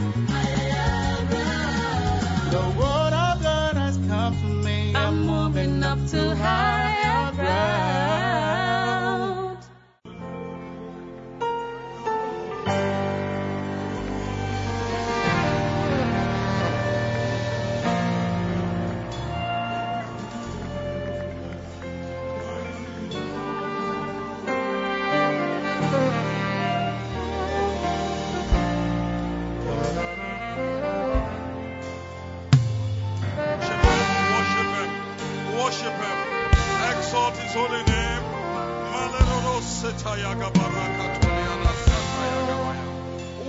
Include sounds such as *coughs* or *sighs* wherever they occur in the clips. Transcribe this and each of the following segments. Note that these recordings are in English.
Bye. His holy name.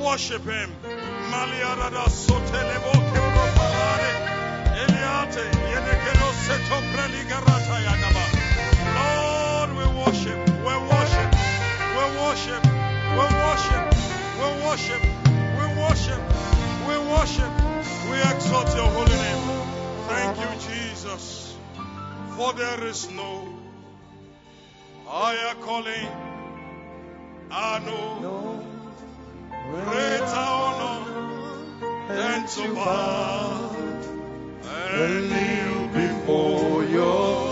Worship Him. Maliarada sotelebo kebropalare. Eliate yenekero setopreli garata yagaba. Lord, we worship, we worship, we worship, we worship, we worship, we worship, we worship, we exalt your holy name. Thank you, Jesus, for there is no Higher calling. I know greater honor than to bow and kneel before your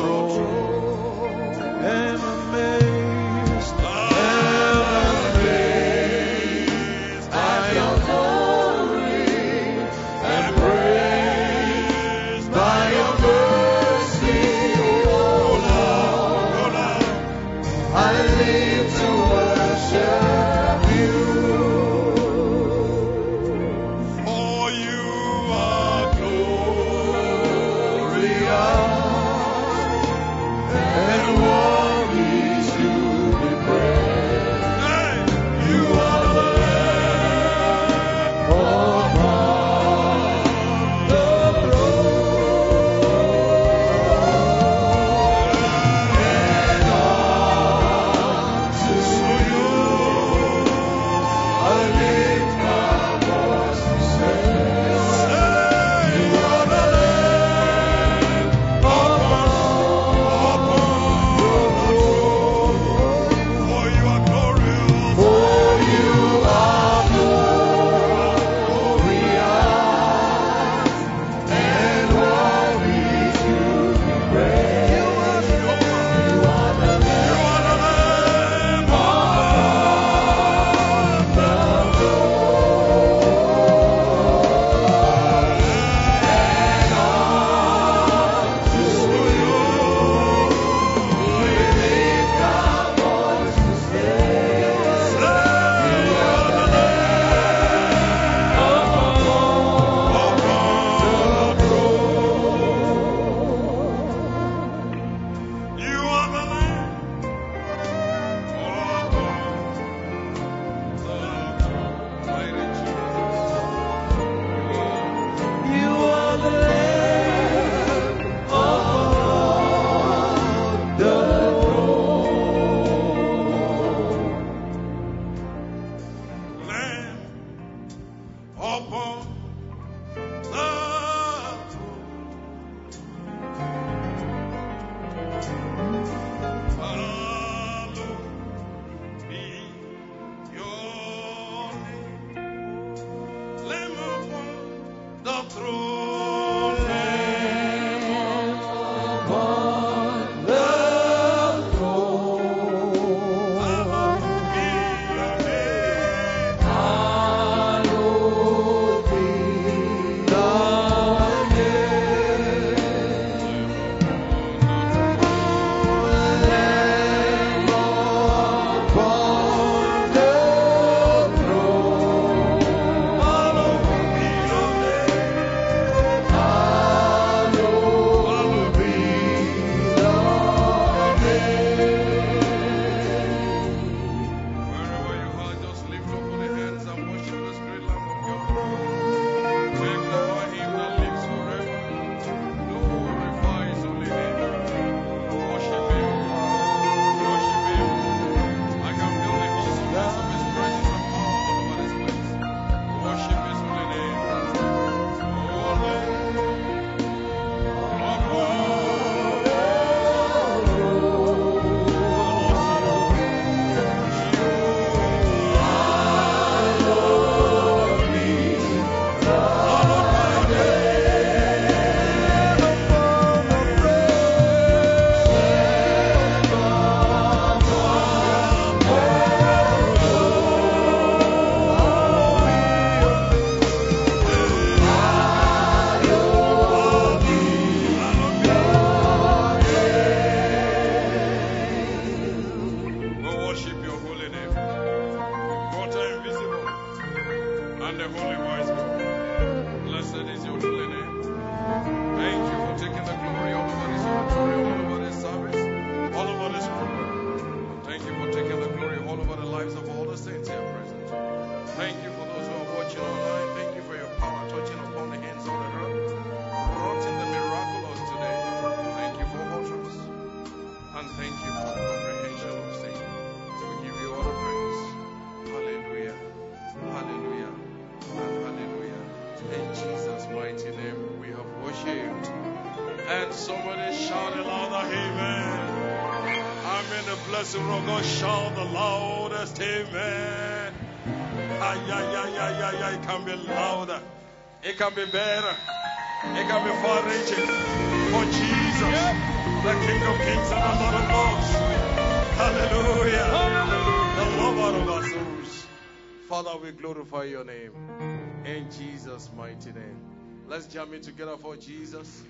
Jesus' mighty name. Let's jam in together for Jesus.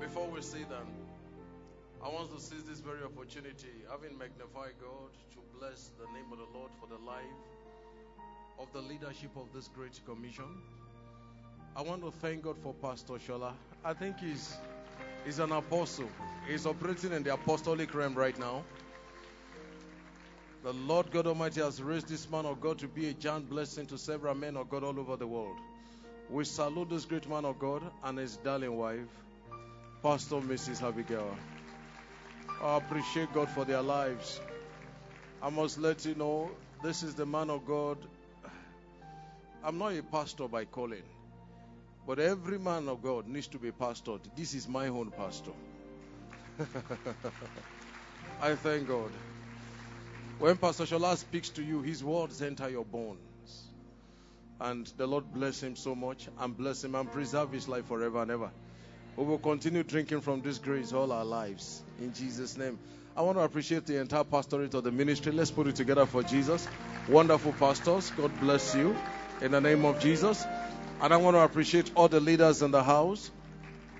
Before we say that, I want to seize this very opportunity, having magnified God, to bless the name of the Lord for the life of the leadership of this great commission. I want to thank God for Pastor Shola. I think he's, he's an apostle. He's operating in the apostolic realm right now. The Lord God Almighty has raised this man of God to be a giant blessing to several men of God all over the world. We salute this great man of God and his darling wife, Pastor Mrs. Abigail. I appreciate God for their lives. I must let you know this is the man of God. I'm not a pastor by calling, but every man of God needs to be pastored. This is my own pastor. *laughs* I thank God. When Pastor Shola speaks to you, his words enter your bones. And the Lord bless him so much and bless him and preserve his life forever and ever. We will continue drinking from this grace all our lives. In Jesus' name. I want to appreciate the entire pastorate of the ministry. Let's put it together for Jesus. Wonderful pastors. God bless you. In the name of Jesus. And I want to appreciate all the leaders in the house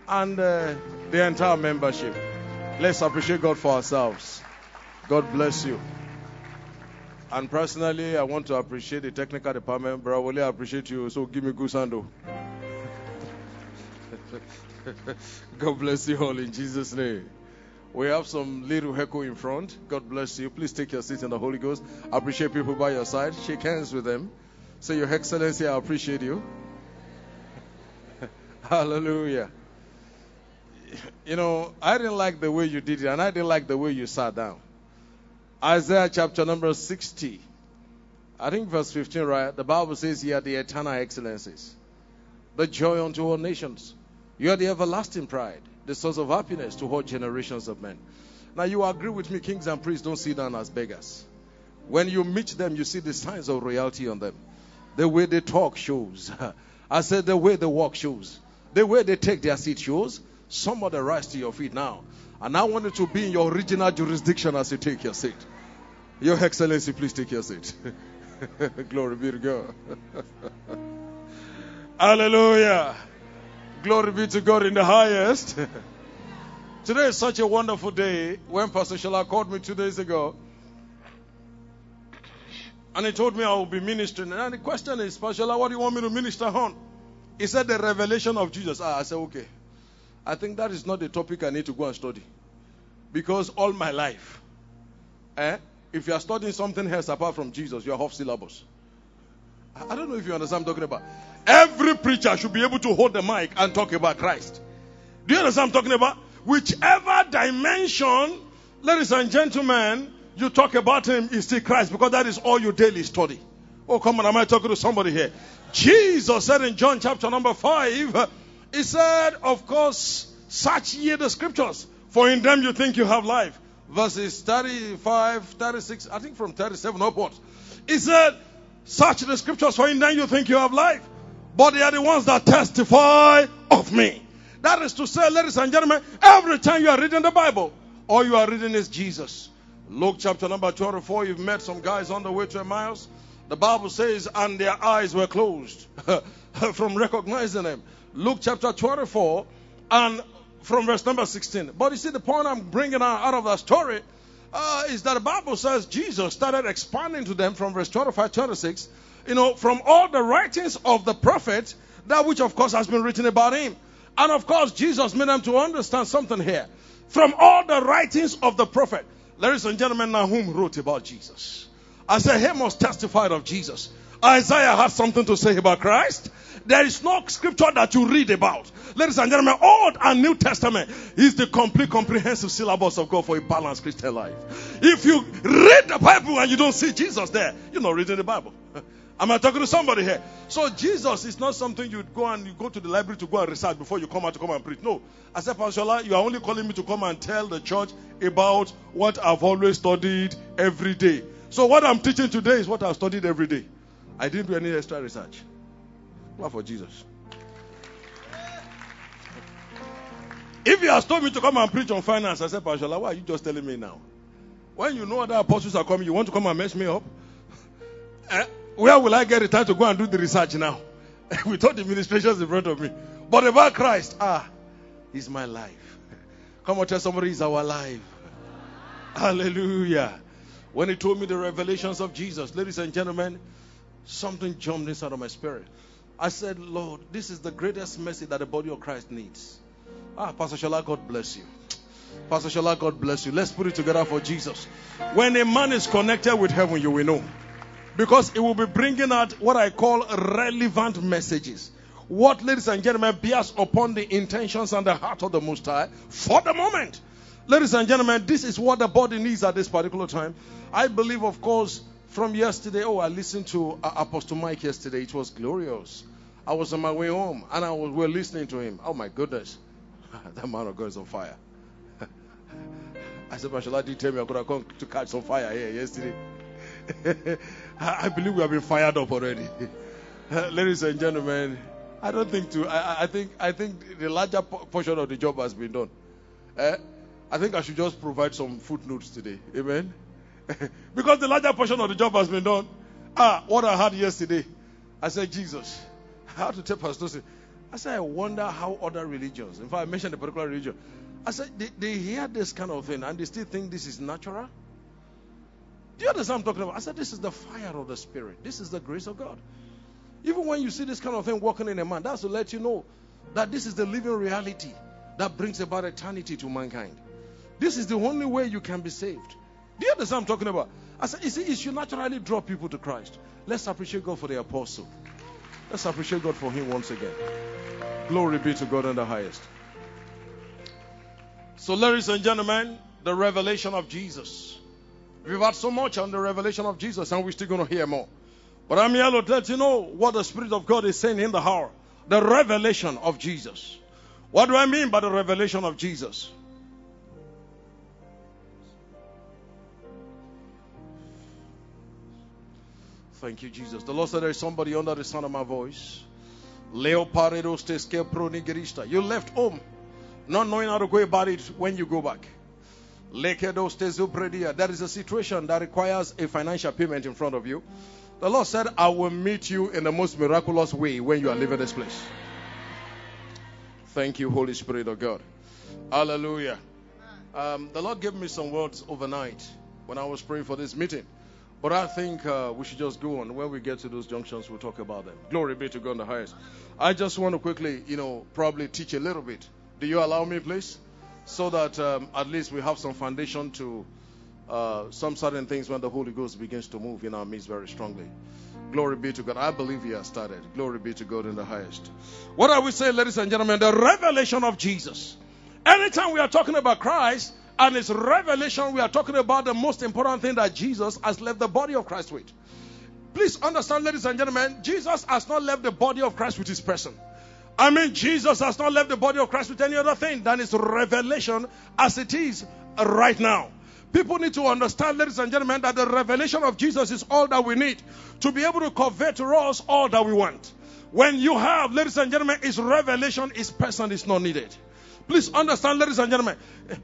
and uh, the entire membership. Let's appreciate God for ourselves. God bless you. And personally, I want to appreciate the technical department. Bro, Wole, I appreciate you. So give me good sando. *laughs* God bless you all in Jesus' name. We have some little echo in front. God bless you. Please take your seat in the Holy Ghost. I appreciate people by your side. Shake hands with them. Say, Your Excellency, I appreciate you. *laughs* Hallelujah. You know, I didn't like the way you did it, and I didn't like the way you sat down. Isaiah chapter number 60. I think verse 15, right? The Bible says, You are the eternal excellencies, the joy unto all nations. You are the everlasting pride, the source of happiness to all generations of men. Now, you agree with me, kings and priests don't sit down as beggars. When you meet them, you see the signs of royalty on them. The way they talk shows. *laughs* I said, the way they walk shows. The way they take their seat shows. Somebody rise to your feet now. And I want you to be in your original jurisdiction as you take your seat. Your Excellency, please take your seat. *laughs* Glory be to God. *laughs* Hallelujah. Glory be to God in the highest. *laughs* Today is such a wonderful day. When Pastor Shola called me two days ago, and he told me I will be ministering. And the question is, Pastor Shola, what do you want me to minister on? He said the revelation of Jesus. Ah, I said, okay. I think that is not the topic I need to go and study. Because all my life, eh, if you are studying something else apart from Jesus, you are off syllabus. I don't know if you understand I'm talking about. Every preacher should be able to hold the mic and talk about Christ. Do you understand I'm talking about? Whichever dimension, ladies and gentlemen, you talk about him is still Christ because that is all you daily study. Oh, come on, am I talking to somebody here? Jesus said in John chapter number 5, he said, Of course, search ye the scriptures, for in them you think you have life. Verses 35, 36, I think from 37 upwards. He said, Search the scriptures, for in them you think you have life. But they are the ones that testify of me. That is to say, ladies and gentlemen, every time you are reading the Bible, all you are reading is Jesus. Luke chapter number 24, you've met some guys on the way to Emmaus. The Bible says, and their eyes were closed *laughs* from recognizing him. Luke chapter 24 and from verse number 16. But you see, the point I'm bringing out of that story, uh, is that the Bible says Jesus started expanding to them from verse 25 26, you know, from all the writings of the prophet, that which of course has been written about him. And of course, Jesus made them to understand something here. From all the writings of the prophet, ladies and gentlemen, Nahum wrote about Jesus. Isaiah Amos testified of Jesus. Isaiah had something to say about Christ. There is no scripture that you read about. Ladies and gentlemen, Old and New Testament is the complete comprehensive syllabus of God for a balanced Christian life. If you read the Bible and you don't see Jesus there, you're not reading the Bible. *laughs* Am I talking to somebody here? So Jesus is not something you'd go and you go to the library to go and research before you come out to come and preach. No. I said, Pastor Shola, you are only calling me to come and tell the church about what I've always studied every day. So what I'm teaching today is what I've studied every day. I didn't do any extra research. Clap for Jesus. If he has told me to come and preach on finance, I said, Pastor, why are you just telling me now? When you know other apostles are coming, you want to come and mess me up? eh? Where will I get the time to go and do the research now? *laughs* With all the administrations in front of me. But about Christ, ah, He's my life. Come on, tell somebody He's our life. Hallelujah. When He told me the revelations of Jesus, ladies and gentlemen, something jumped inside of my spirit. I said, Lord, this is the greatest message that the body of Christ needs. Ah, Pastor Shola, God bless you. Pastor Shola, God bless you. Let's put it together for Jesus. When a man is connected with heaven, you will know. Because it will be bringing out what I call relevant messages. What, ladies and gentlemen, bears upon the intentions and the heart of the Most High for the moment. Ladies and gentlemen, this is what the body needs at this particular time. I believe, of course, from yesterday. Oh, I listened to uh, Apostle Mike yesterday. It was glorious. I was on my way home and I was we were listening to him. Oh my goodness, *laughs* that man of God is on fire. *laughs* I said, Pastor, did tell me I could have come to catch some fire here yesterday. *laughs* I believe we have been fired up already. Ladies and gentlemen, I don't think to. I, I, think I think the larger portion of the job has been done. Eh? I think I should just provide some footnotes today. Amen. *laughs* because the larger portion of the job has been done. Ah, what I had yesterday. I said, Jesus, how to tell Pastor? I said, I wonder how other religions, in fact, I mentioned a particular religion. I said, they, they hear this kind of thing and they still think this is natural. Do you understand what I'm talking about? I said, this is the fire of the Spirit. This is the grace of God. Even when you see this kind of thing working in a man, that's to let you know that this is the living reality that brings about eternity to mankind. This is the only way you can be saved. Do you understand what I'm talking about? I said, you see, it should naturally draw people to Christ. Let's appreciate God for the apostle. Let's appreciate God for him once again. Glory be to God in the highest. So, ladies and gentlemen, the revelation of Jesus. We've had so much on the revelation of Jesus, and we're still going to hear more. But I'm here to let you know what the Spirit of God is saying in the hour. The revelation of Jesus. What do I mean by the revelation of Jesus? Thank you, Jesus. The Lord said there is somebody under the sound of my voice. Leo You left home not knowing how to go about it when you go back. That is a situation that requires a financial payment in front of you. The Lord said, I will meet you in the most miraculous way when you are leaving this place. Thank you, Holy Spirit of God. Hallelujah. Um, the Lord gave me some words overnight when I was praying for this meeting. But I think uh, we should just go on. When we get to those junctions, we'll talk about them. Glory be to God in the highest. I just want to quickly, you know, probably teach a little bit. Do you allow me, please? So that um, at least we have some foundation to uh, some certain things when the Holy Ghost begins to move in our midst very strongly. Glory be to God. I believe He has started. Glory be to God in the highest. What are we saying, ladies and gentlemen, the revelation of Jesus. Anytime we are talking about Christ, and its revelation, we are talking about the most important thing that Jesus has left the body of Christ with. Please understand, ladies and gentlemen, Jesus has not left the body of Christ with his person. I mean, Jesus has not left the body of Christ with any other thing than his revelation as it is right now. People need to understand, ladies and gentlemen, that the revelation of Jesus is all that we need to be able to convey to us all that we want. When you have, ladies and gentlemen, his revelation, his person is not needed. Please understand, ladies and gentlemen.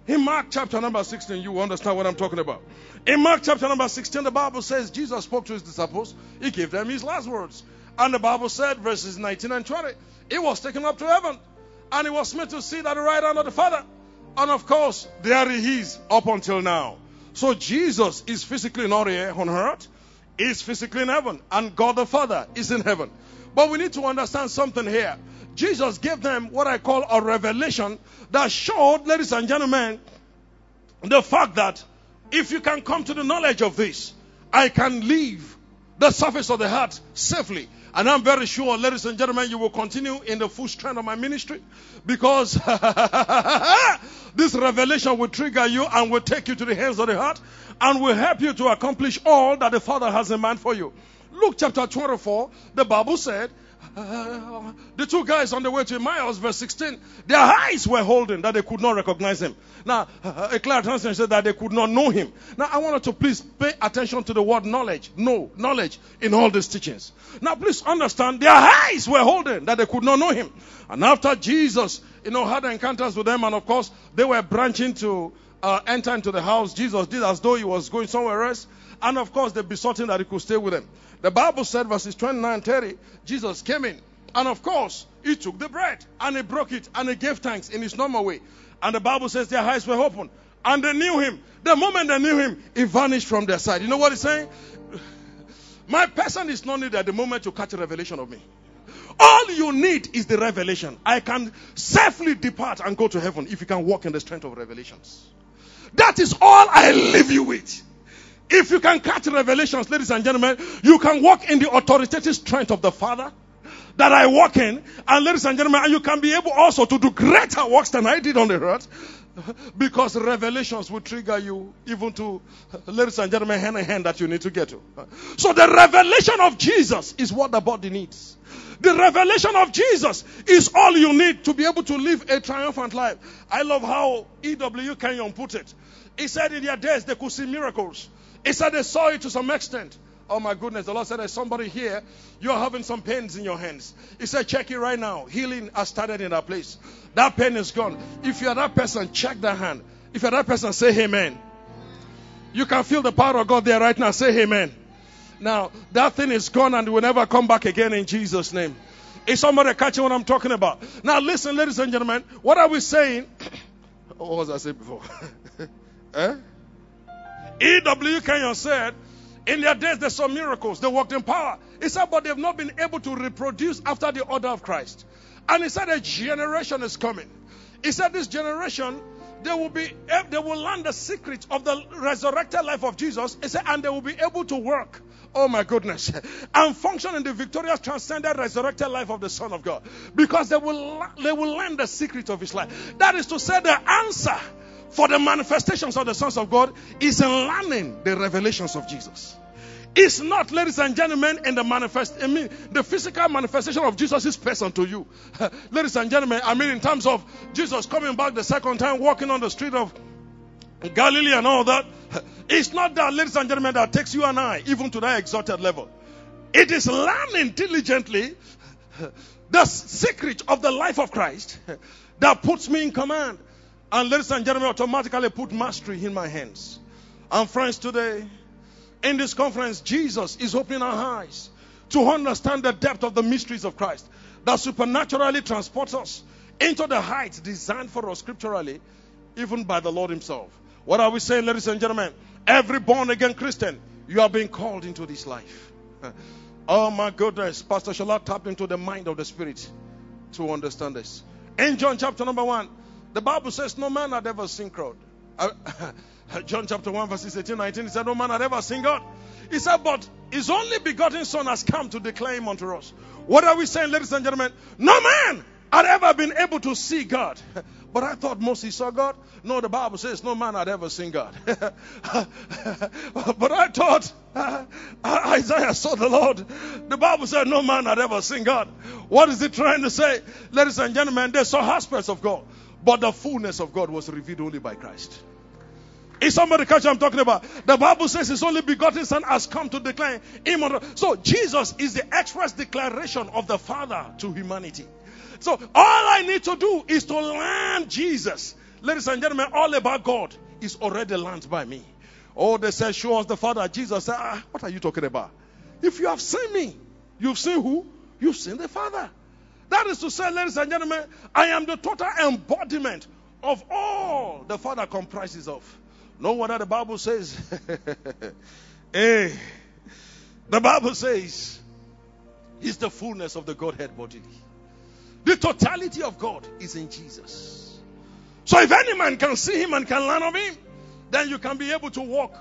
In Mark chapter number 16, you understand what I'm talking about. In Mark chapter number 16, the Bible says Jesus spoke to his disciples. He gave them his last words. And the Bible said, verses 19 and 20, he was taken up to heaven. And he was made to sit at the right hand of the Father. And of course, there he is up until now. So Jesus is physically not here on earth, is physically in heaven, and God the Father is in heaven. But we need to understand something here. Jesus gave them what I call a revelation that showed, ladies and gentlemen, the fact that if you can come to the knowledge of this, I can leave the surface of the heart safely. And I'm very sure, ladies and gentlemen, you will continue in the full strength of my ministry because *laughs* this revelation will trigger you and will take you to the hands of the heart and will help you to accomplish all that the Father has in mind for you. Luke chapter 24, the Bible said, the two guys on the way to Emmaus, verse 16, their eyes were holding that they could not recognize him. Now, uh, a clear translation said that they could not know him. Now, I want you to please pay attention to the word knowledge. No, knowledge in all these teachings. Now, please understand, their eyes were holding that they could not know him. And after Jesus, you know, had encounters with them, and of course, they were branching to uh, enter into the house. Jesus did as though he was going somewhere else. And of course, they besought him that he could stay with them. The Bible said, verses 29 30, Jesus came in. And of course, he took the bread and he broke it and he gave thanks in his normal way. And the Bible says their eyes were open and they knew him. The moment they knew him, he vanished from their sight. You know what he's saying? *sighs* My person is not needed at the moment to catch a revelation of me. All you need is the revelation. I can safely depart and go to heaven if you can walk in the strength of revelations. That is all I leave you with. If you can catch revelations, ladies and gentlemen, you can walk in the authoritative strength of the Father that I walk in. And ladies and gentlemen, you can be able also to do greater works than I did on the earth. Because revelations will trigger you even to, ladies and gentlemen, hand in hand that you need to get to. So the revelation of Jesus is what the body needs. The revelation of Jesus is all you need to be able to live a triumphant life. I love how E.W. Kenyon put it. He said in their days they could see miracles. He said they saw it to some extent. Oh my goodness, the Lord said there's somebody here, you're having some pains in your hands. He said, check it right now. Healing has started in that place. That pain is gone. If you're that person, check that hand. If you're that person, say amen. You can feel the power of God there right now. Say amen. Now, that thing is gone and will never come back again in Jesus' name. Is somebody catching what I'm talking about? Now, listen, ladies and gentlemen. What are we saying? *coughs* what was I saying before? *laughs* eh? E.W. Kenyon said, in their days they saw miracles, they walked in power. He said, but they've not been able to reproduce after the order of Christ. And he said, a generation is coming. He said, this generation, they will be, they will learn the secret of the resurrected life of Jesus. He said, and they will be able to work. Oh my goodness. *laughs* And function in the victorious, transcended, resurrected life of the Son of God. Because they will, they will learn the secret of his life. That is to say, the answer for the manifestations of the sons of God is in learning the revelations of Jesus. It's not, ladies and gentlemen, in the manifest. I mean, the physical manifestation of Jesus' person to you, *laughs* ladies and gentlemen. I mean, in terms of Jesus coming back the second time, walking on the street of Galilee and all that. *laughs* It's not that, ladies and gentlemen, that takes you and I even to that exalted level. It is learning diligently *laughs* the secret of the life of Christ that puts me in command. And ladies and gentlemen, automatically put mastery in my hands. And friends, today, in this conference, Jesus is opening our eyes to understand the depth of the mysteries of Christ that supernaturally transports us into the heights designed for us scripturally, even by the Lord Himself. What are we saying, ladies and gentlemen? Every born again Christian, you are being called into this life. *laughs* Oh my goodness, Pastor Shola tapped into the mind of the Spirit to understand this. In John chapter number one, the Bible says, No man had ever seen God. Uh, *laughs* John chapter 1, verses 18, 19, he said, No man had ever seen God. He said, But his only begotten Son has come to declare him unto us. What are we saying, ladies and gentlemen? No man had ever been able to see God. *laughs* But I thought Moses saw God. No, the Bible says no man had ever seen God. *laughs* but I thought uh, Isaiah saw the Lord. The Bible said no man had ever seen God. What is it trying to say? Ladies and gentlemen, they saw aspects of God. But the fullness of God was revealed only by Christ. Is somebody catch what I'm talking about? The Bible says his only begotten son has come to declare immortal. So Jesus is the express declaration of the Father to humanity. So all I need to do is to learn Jesus. Ladies and gentlemen, all about God is already learned by me. Oh, they said, show us the Father. Jesus said, ah, what are you talking about? If you have seen me, you've seen who? You've seen the Father. That is to say, ladies and gentlemen, I am the total embodiment of all the Father comprises of. Know what the Bible says? hey, *laughs* eh, the Bible says He's the fullness of the Godhead bodily. The totality of God is in Jesus. So if any man can see him and can learn of him, then you can be able to walk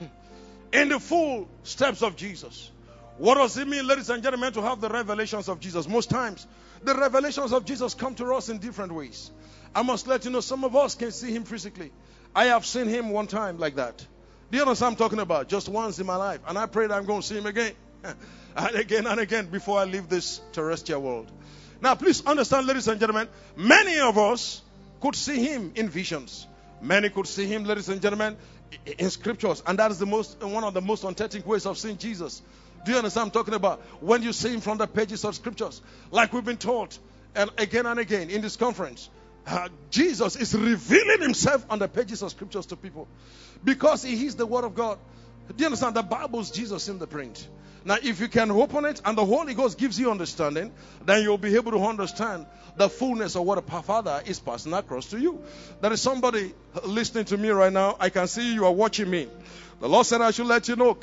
*laughs* in the full steps of Jesus. What does it mean, ladies and gentlemen, to have the revelations of Jesus? Most times, the revelations of Jesus come to us in different ways. I must let you know, some of us can see him physically. I have seen him one time like that. Do you what I'm talking about? Just once in my life. And I pray that I'm going to see him again. *laughs* and again and again before I leave this terrestrial world. Now, please understand, ladies and gentlemen, many of us could see him in visions. Many could see him, ladies and gentlemen, in scriptures. And that is the most one of the most authentic ways of seeing Jesus. Do you understand I'm talking about? When you see him from the pages of scriptures, like we've been taught and again and again in this conference. Uh, Jesus is revealing himself on the pages of scriptures to people because he is the word of God. Do you understand? The Bible's Jesus in the print. Now, if you can open it and the Holy Ghost gives you understanding, then you'll be able to understand the fullness of what a Father is passing across to you. There is somebody listening to me right now. I can see you are watching me. The Lord said, I should let you know,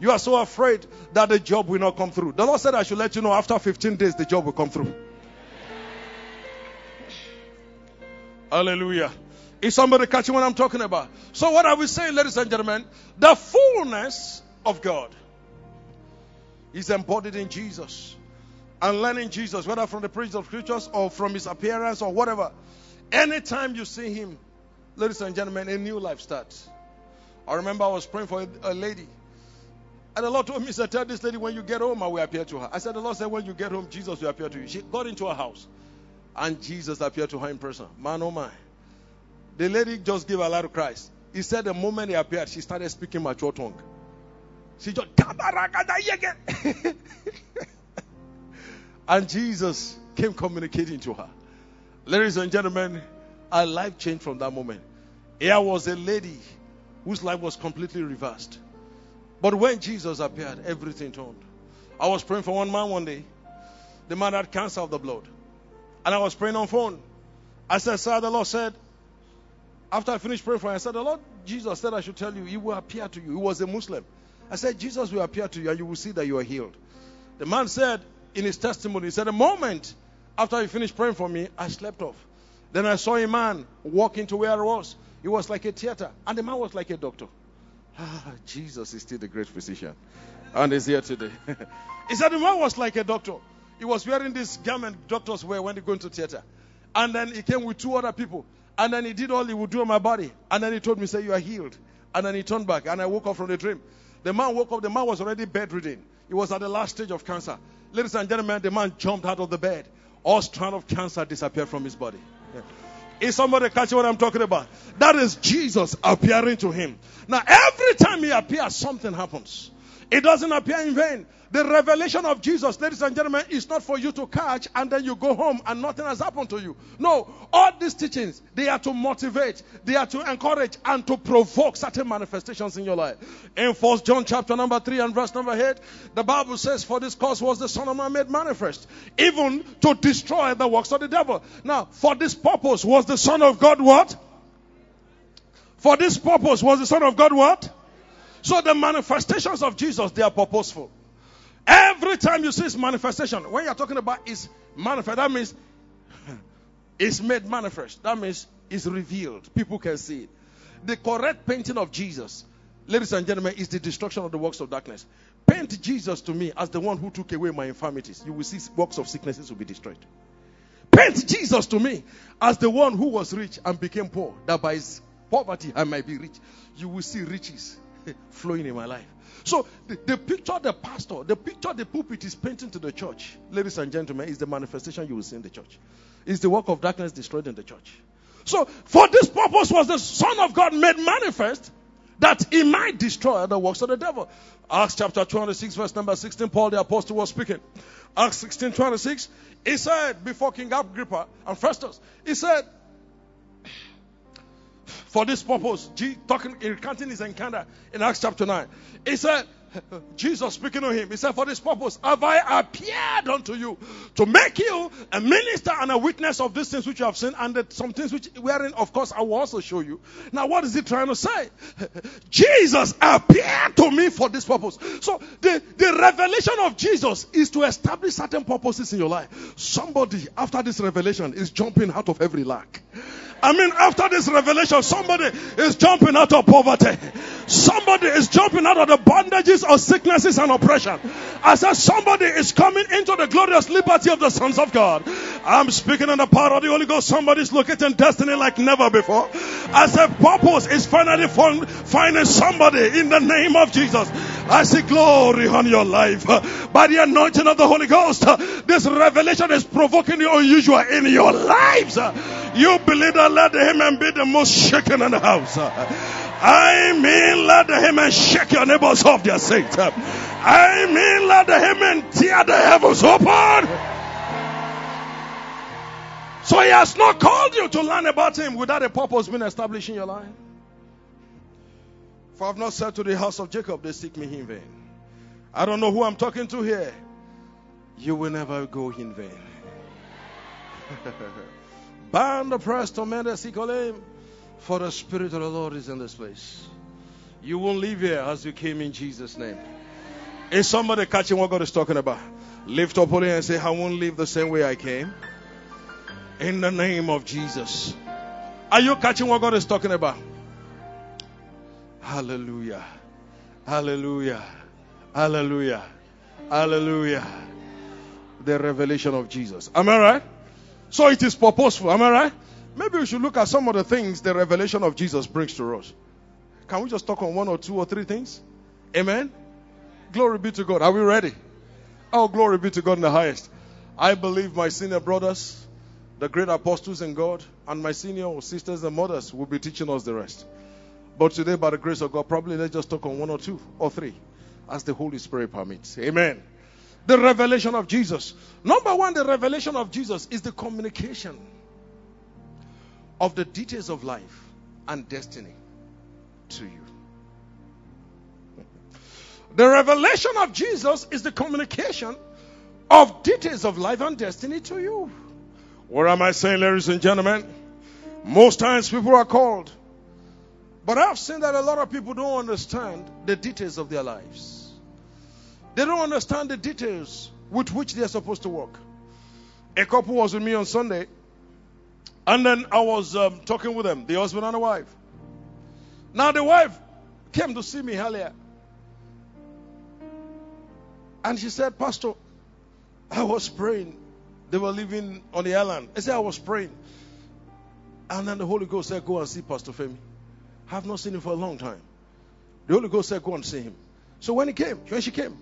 you are so afraid that the job will not come through. The Lord said, I should let you know, after 15 days, the job will come through. Hallelujah. Is somebody catching what I'm talking about? So, what are we saying, ladies and gentlemen? The fullness of God is embodied in Jesus. And learning Jesus, whether from the preaching of scriptures or from his appearance or whatever, anytime you see him, ladies and gentlemen, a new life starts. I remember I was praying for a, a lady. And the Lord told me, said, Tell this lady when you get home, I will appear to her. I said, The Lord said, When you get home, Jesus will appear to you. She got into her house. And Jesus appeared to her in person. Man, oh my. The lady just gave a lot of Christ. He said the moment he appeared, she started speaking mature tongue. She just *laughs* and Jesus came communicating to her. Ladies and gentlemen, her life changed from that moment. Here was a lady whose life was completely reversed. But when Jesus appeared, everything turned. I was praying for one man one day. The man had cancer of the blood. And I was praying on phone. I said, Sir, the Lord said, after I finished praying for him, I said, The Lord Jesus said I should tell you, He will appear to you. He was a Muslim. I said, Jesus will appear to you and you will see that you are healed. The man said in his testimony, he said, A moment after he finished praying for me, I slept off. Then I saw a man walk into where I was. He was like a theater, and the man was like a doctor. Ah, Jesus is still the great physician, and is here today. *laughs* he said the man was like a doctor. He was wearing this garment doctors wear when they go into theater, and then he came with two other people. And then he did all he would do on my body. And then he told me, say, you are healed. And then he turned back and I woke up from the dream. The man woke up, the man was already bedridden. He was at the last stage of cancer. Ladies and gentlemen, the man jumped out of the bed. All strand of cancer disappeared from his body. Yeah. *laughs* Is somebody catching what I'm talking about? That is Jesus appearing to him. Now, every time he appears, something happens. It doesn't appear in vain. The revelation of Jesus, ladies and gentlemen, is not for you to catch and then you go home and nothing has happened to you. No, all these teachings, they are to motivate, they are to encourage and to provoke certain manifestations in your life. In First John chapter number 3 and verse number 8, the Bible says, For this cause was the Son of Man made manifest, even to destroy the works of the devil. Now, for this purpose was the Son of God what? For this purpose was the Son of God what? So the manifestations of Jesus, they are purposeful. Every time you see his manifestation, when you're talking about his manifest, that means *laughs* it's made manifest. That means it's revealed. People can see it. The correct painting of Jesus, ladies and gentlemen, is the destruction of the works of darkness. Paint Jesus to me as the one who took away my infirmities. You will see works of sicknesses will be destroyed. Paint Jesus to me as the one who was rich and became poor, that by his poverty I might be rich. You will see riches flowing in my life. So the, the, picture the pastor, the picture the pulpit is painting to the church, ladies and gentlemen, is the manifestation you will see in the church. Is the work of darkness destroyed in the church. So for this purpose was the Son of God made manifest that he might destroy the works of the devil. Acts chapter 26, verse number 16, Paul the apostle was speaking. Acts 16, 26, he said before King Agrippa and Festus, he said, for this purpose, G, talking, eh, recounting his encounter in Acts chapter 9. He said, *laughs* Jesus speaking to him, he said, For this purpose have I appeared unto you to make you a minister and a witness of these things which you have seen, and that some things which wherein, of course, I will also show you. Now, what is he trying to say? *laughs* Jesus appeared to me for this purpose. So the, the revelation of Jesus is to establish certain purposes in your life. Somebody after this revelation is jumping out of every lack. I mean, after this revelation, somebody is jumping out of poverty. Somebody is jumping out of the bondages of sicknesses and oppression. I said, somebody is coming into the glorious liberty of the sons of God. I'm speaking in the power of the Holy Ghost. Somebody is locating destiny like never before. I said, purpose is finally finding somebody in the name of Jesus. I see glory on your life. By the anointing of the Holy Ghost, this revelation is provoking the unusual in your lives. You believe that let the and be the most shaken in the house. I mean, let the amen shake your neighbors off their seat. I mean, let the amen tear the heavens open. So he has not called you to learn about him without a purpose being established in your life. For I have not said to the house of Jacob, they seek me in vain. I don't know who I'm talking to here. You will never go in vain. *laughs* Bind the press, torment the sick for the Spirit of the Lord is in this place. You won't leave here as you came in Jesus' name. Is somebody catching what God is talking about? Lift up holy and say, I won't leave the same way I came. In the name of Jesus. Are you catching what God is talking about? Hallelujah. Hallelujah. Hallelujah. Hallelujah. The revelation of Jesus. Am I right? So it is purposeful. Am I right? Maybe we should look at some of the things the revelation of Jesus brings to us. Can we just talk on one or two or three things? Amen. Glory be to God. Are we ready? Oh, glory be to God in the highest. I believe my senior brothers, the great apostles in God, and my senior sisters and mothers will be teaching us the rest. But today, by the grace of God, probably let's just talk on one or two or three as the Holy Spirit permits. Amen. The revelation of Jesus. Number one, the revelation of Jesus is the communication of the details of life and destiny to you. The revelation of Jesus is the communication of details of life and destiny to you. What am I saying, ladies and gentlemen? Most times people are called but I've seen that a lot of people don't understand the details of their lives. They don't understand the details with which they are supposed to work. A couple was with me on Sunday, and then I was um, talking with them, the husband and the wife. Now, the wife came to see me earlier, and she said, Pastor, I was praying. They were living on the island. I said, I was praying. And then the Holy Ghost said, Go and see Pastor Femi I have not seen him for a long time. The Holy Ghost said, Go and see him. So when he came, when she came,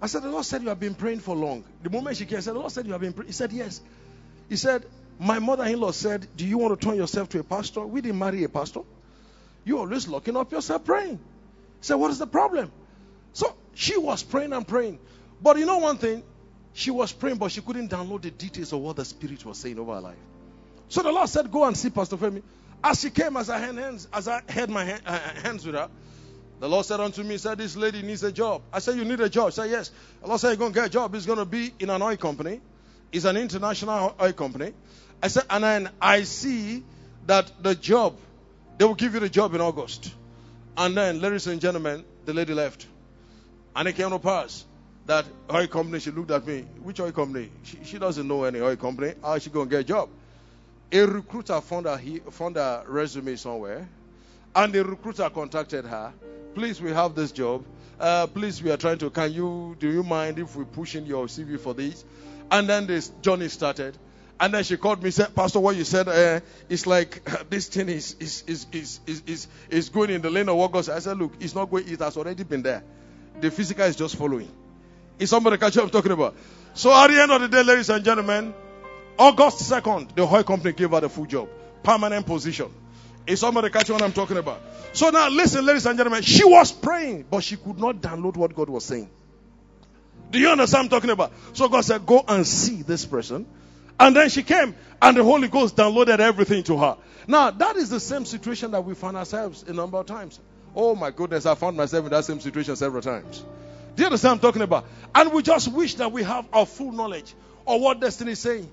I said, The Lord said you have been praying for long. The moment she came, I said, The Lord said you have been praying. He said, Yes. He said, My mother in law said, Do you want to turn yourself to a pastor? We didn't marry a pastor. You always locking up yourself praying. Said, What is the problem? So she was praying and praying. But you know one thing? She was praying, but she couldn't download the details of what the Spirit was saying over her life. So the Lord said, Go and see Pastor Femi. As she came, as I had hands, as I had my uh, hands with her, the Lord said unto me, said, This lady needs a job. I said, You need a job? I said, Yes. The Lord said, You're going to get a job. It's going to be in an oil company. It's an international oil company. I said, And then I see that the job, they will give you the job in August. And then, ladies and gentlemen, the lady left. And it came to pass that oil company, she looked at me. Which oil company? She, she doesn't know any oil company. How is she going to get a job? a recruiter found a, found a resume somewhere, and the recruiter contacted her. Please, we have this job. Uh, please, we are trying to. Can you? Do you mind if we push in your CV for this? And then this journey started. And then she called me said, Pastor, what you said, uh, it's like *laughs* this thing is is, is, is, is, is, is going in the lane of what God said. I said, Look, it's not going, it has already been there. The physical is just following. Is somebody catch what I'm talking about? So at the end of the day, ladies and gentlemen, August 2nd, the oil company gave her the full job. Permanent position. Is somebody catching what I'm talking about? So now listen, ladies and gentlemen. She was praying, but she could not download what God was saying. Do you understand I'm talking about? So God said, Go and see this person. And then she came, and the Holy Ghost downloaded everything to her. Now, that is the same situation that we find ourselves a number of times. Oh my goodness, I found myself in that same situation several times. Do you understand what I'm talking about? And we just wish that we have our full knowledge of what destiny is saying.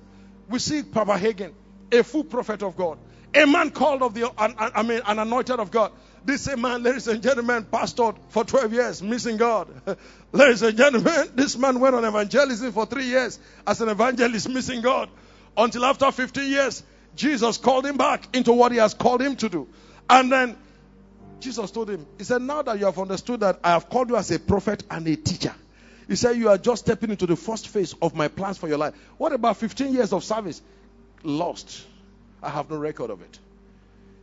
We see Papa Hagin, a full prophet of God, a man called of the, I mean, an anointed of God. This same man, ladies and gentlemen, pastored for 12 years, missing God. *laughs* ladies and gentlemen, this man went on evangelism for three years as an evangelist, missing God. Until after 15 years, Jesus called him back into what he has called him to do. And then Jesus told him, He said, Now that you have understood that I have called you as a prophet and a teacher, He said, You are just stepping into the first phase of my plans for your life. What about 15 years of service? Lost. I have no record of it.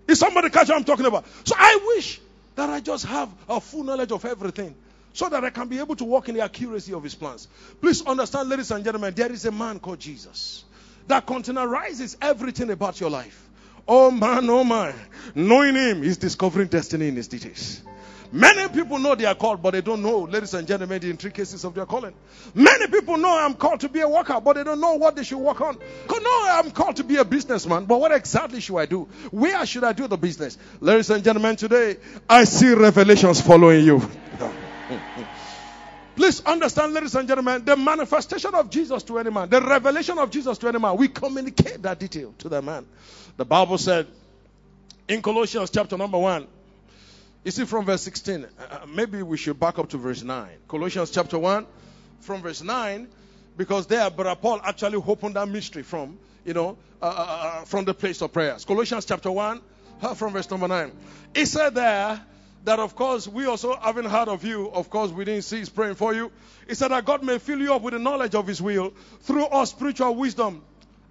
Is somebody catch what I'm talking about? So I wish that I just have a full knowledge of everything so that I can be able to walk in the accuracy of his plans. Please understand, ladies and gentlemen, there is a man called Jesus that containerizes everything about your life. Oh man, oh man. Knowing him is discovering destiny in his details. Many people know they are called, but they don't know, ladies and gentlemen, the intricacies of their calling. Many people know I'm called to be a worker, but they don't know what they should work on. No, I'm called to be a businessman, but what exactly should I do? Where should I do the business? Ladies and gentlemen, today I see revelations following you. *laughs* Please understand, ladies and gentlemen, the manifestation of Jesus to any man, the revelation of Jesus to any man, we communicate that detail to the man. The Bible said in Colossians chapter number 1, you see from verse 16, uh, uh, maybe we should back up to verse 9. Colossians chapter 1, from verse 9, because there, Brother Paul actually opened that mystery from, you know, uh, uh, uh from the place of prayers. Colossians chapter 1, from verse number 9. He said there, that of course we also haven't heard of you. Of course, we didn't see cease praying for you. He said that God may fill you up with the knowledge of His will through our spiritual wisdom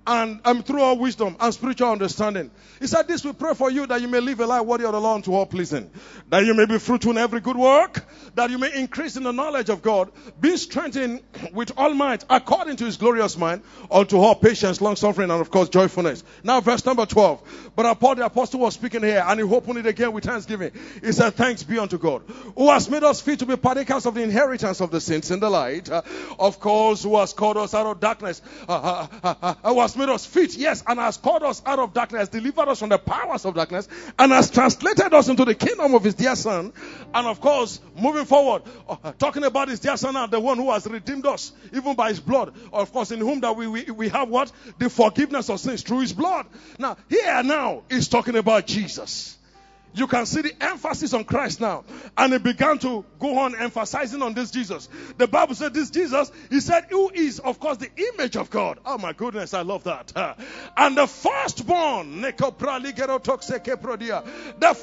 and um, through all wisdom and spiritual understanding. He said, This we pray for you that you may live a life worthy of the Lord to all pleasing, that you may be fruitful in every good work, that you may increase in the knowledge of God, be strengthened with all might according to his glorious mind, unto all patience, long suffering, and of course joyfulness. Now, verse number 12. But Paul the apostle was speaking here, and he opened it again with thanksgiving. He said, Thanks be unto God, who has made us fit to be partakers of the inheritance of the saints in the light. Uh, of course, who has called us out of darkness, uh, uh, uh, uh who made us fit, yes, and has called us out of darkness, delivered us from the powers of darkness, and has translated us into the kingdom of his dear son. And of course, moving forward, uh, talking about his dear son now, the one who has redeemed us, even by his blood. Of course, in whom that we, we, we have what? The forgiveness of sins through his blood. Now, here now is talking about Jesus you can see the emphasis on Christ now. And he began to go on emphasizing on this Jesus. The Bible said this Jesus, he said, who is, of course, the image of God. Oh my goodness, I love that. And the firstborn, the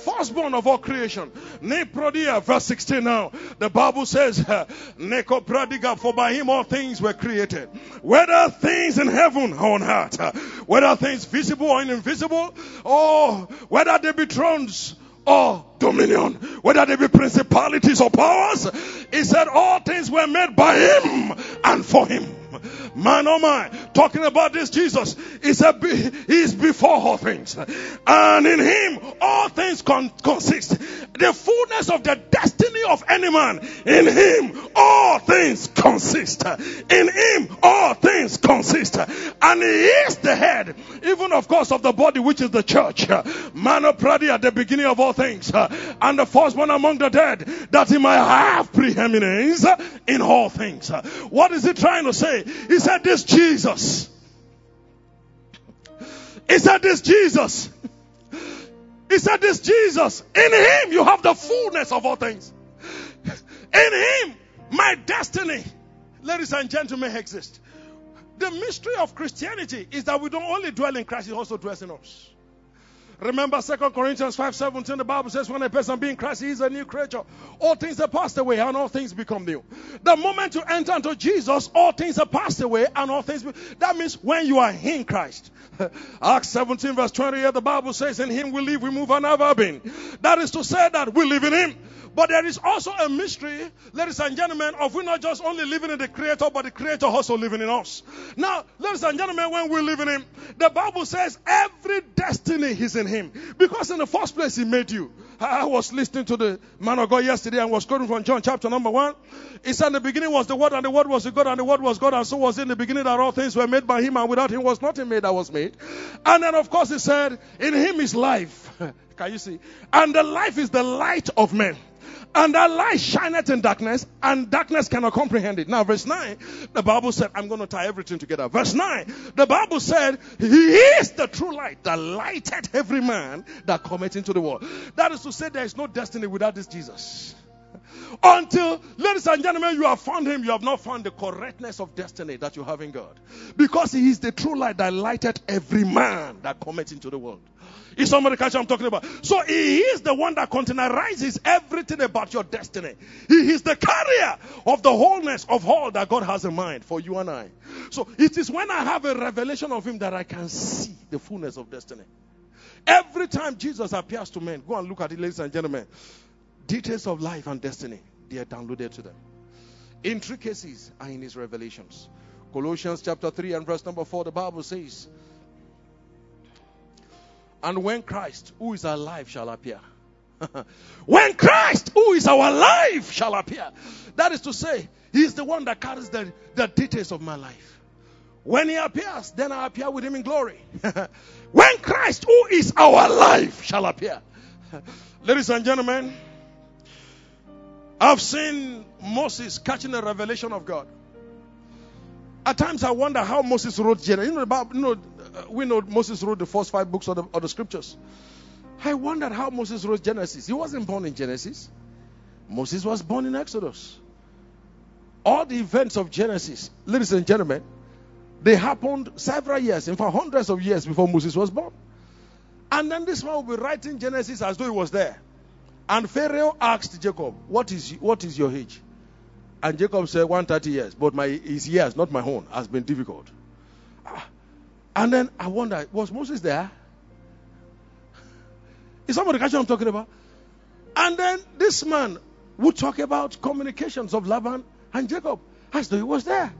firstborn of all creation. Verse 16 now. The Bible says, for by him all things were created. Whether things in heaven or on earth, whether things visible or invisible, or whether they be thrones or dominion, whether they be principalities or powers. He said all things were made by him and for him. Man oh my, talking about this Jesus, said he is before all things. And in him all things con- consist. The fullness of the destiny of any man, in him all things consist. In him all things consist. And he is the head, even of course of the body which is the church. Man oh, of Pradi at the beginning of all things. And the firstborn among the dead, that he might have preeminence in all things. What is he trying to say? He said, This Jesus. He said, This Jesus. He said, This Jesus. In him you have the fullness of all things. In him my destiny, ladies and gentlemen, exists. The mystery of Christianity is that we don't only dwell in Christ, He also dwells in us. Remember 2 Corinthians 5:17, the Bible says, When a person be in Christ, he is a new creature. All things are passed away and all things become new. The moment you enter into Jesus, all things are passed away and all things. Be- that means when you are in Christ. *laughs* Acts 17 verse 28, the Bible says, In him we live, we move, and have our being. That is to say that we live in him. But there is also a mystery, ladies and gentlemen, of we not just only living in the Creator, but the Creator also living in us. Now, ladies and gentlemen, when we live in Him, the Bible says every destiny is in Him. Because in the first place, He made you. I was listening to the man of God yesterday and was quoting from John chapter number one. He said, In the beginning was the Word, and the Word was the God, and the Word was God, and so was in the beginning that all things were made by Him, and without Him was nothing made that was made. And then, of course, He said, In Him is life. *laughs* Can you see? And the life is the light of men. And that light shineth in darkness, and darkness cannot comprehend it. Now, verse 9, the Bible said, I'm going to tie everything together. Verse 9, the Bible said, He is the true light that lighted every man that cometh into the world. That is to say, there is no destiny without this Jesus. Until, ladies and gentlemen, you have found him, you have not found the correctness of destiny that you have in God. Because he is the true light that lighted every man that cometh into the world. Is somebody catch what I'm talking about? So he is the one that containerizes everything about your destiny. He is the carrier of the wholeness of all that God has in mind for you and I. So it is when I have a revelation of him that I can see the fullness of destiny. Every time Jesus appears to men, go and look at it, ladies and gentlemen. Details of life and destiny, they are downloaded to them. Intricacies are in his revelations. Colossians chapter 3 and verse number 4, the Bible says, And when Christ, who is alive, shall appear. *laughs* when Christ, who is our life, shall appear. That is to say, he is the one that carries the, the details of my life. When he appears, then I appear with him in glory. *laughs* when Christ, who is our life, shall appear. *laughs* Ladies and gentlemen, I've seen Moses catching a revelation of God. At times I wonder how Moses wrote Genesis. You know, Bible, you know Uh, we know Moses wrote the first five books of the, of the scriptures. I wondered how Moses wrote Genesis. He wasn't born in Genesis. Moses was born in Exodus. All the events of Genesis, ladies and gentlemen, they happened several years, in fact, hundreds of years before Moses was born. And then this man will be writing Genesis as though he was there. And Pharaoh asked Jacob, What is, what is your age? And Jacob said, 130 years. But my his years, not my own, has been difficult. And then I wonder, was Moses there? Is somebody catching what I'm talking about? And then this man would talk about communications of Laban and Jacob as though he was there.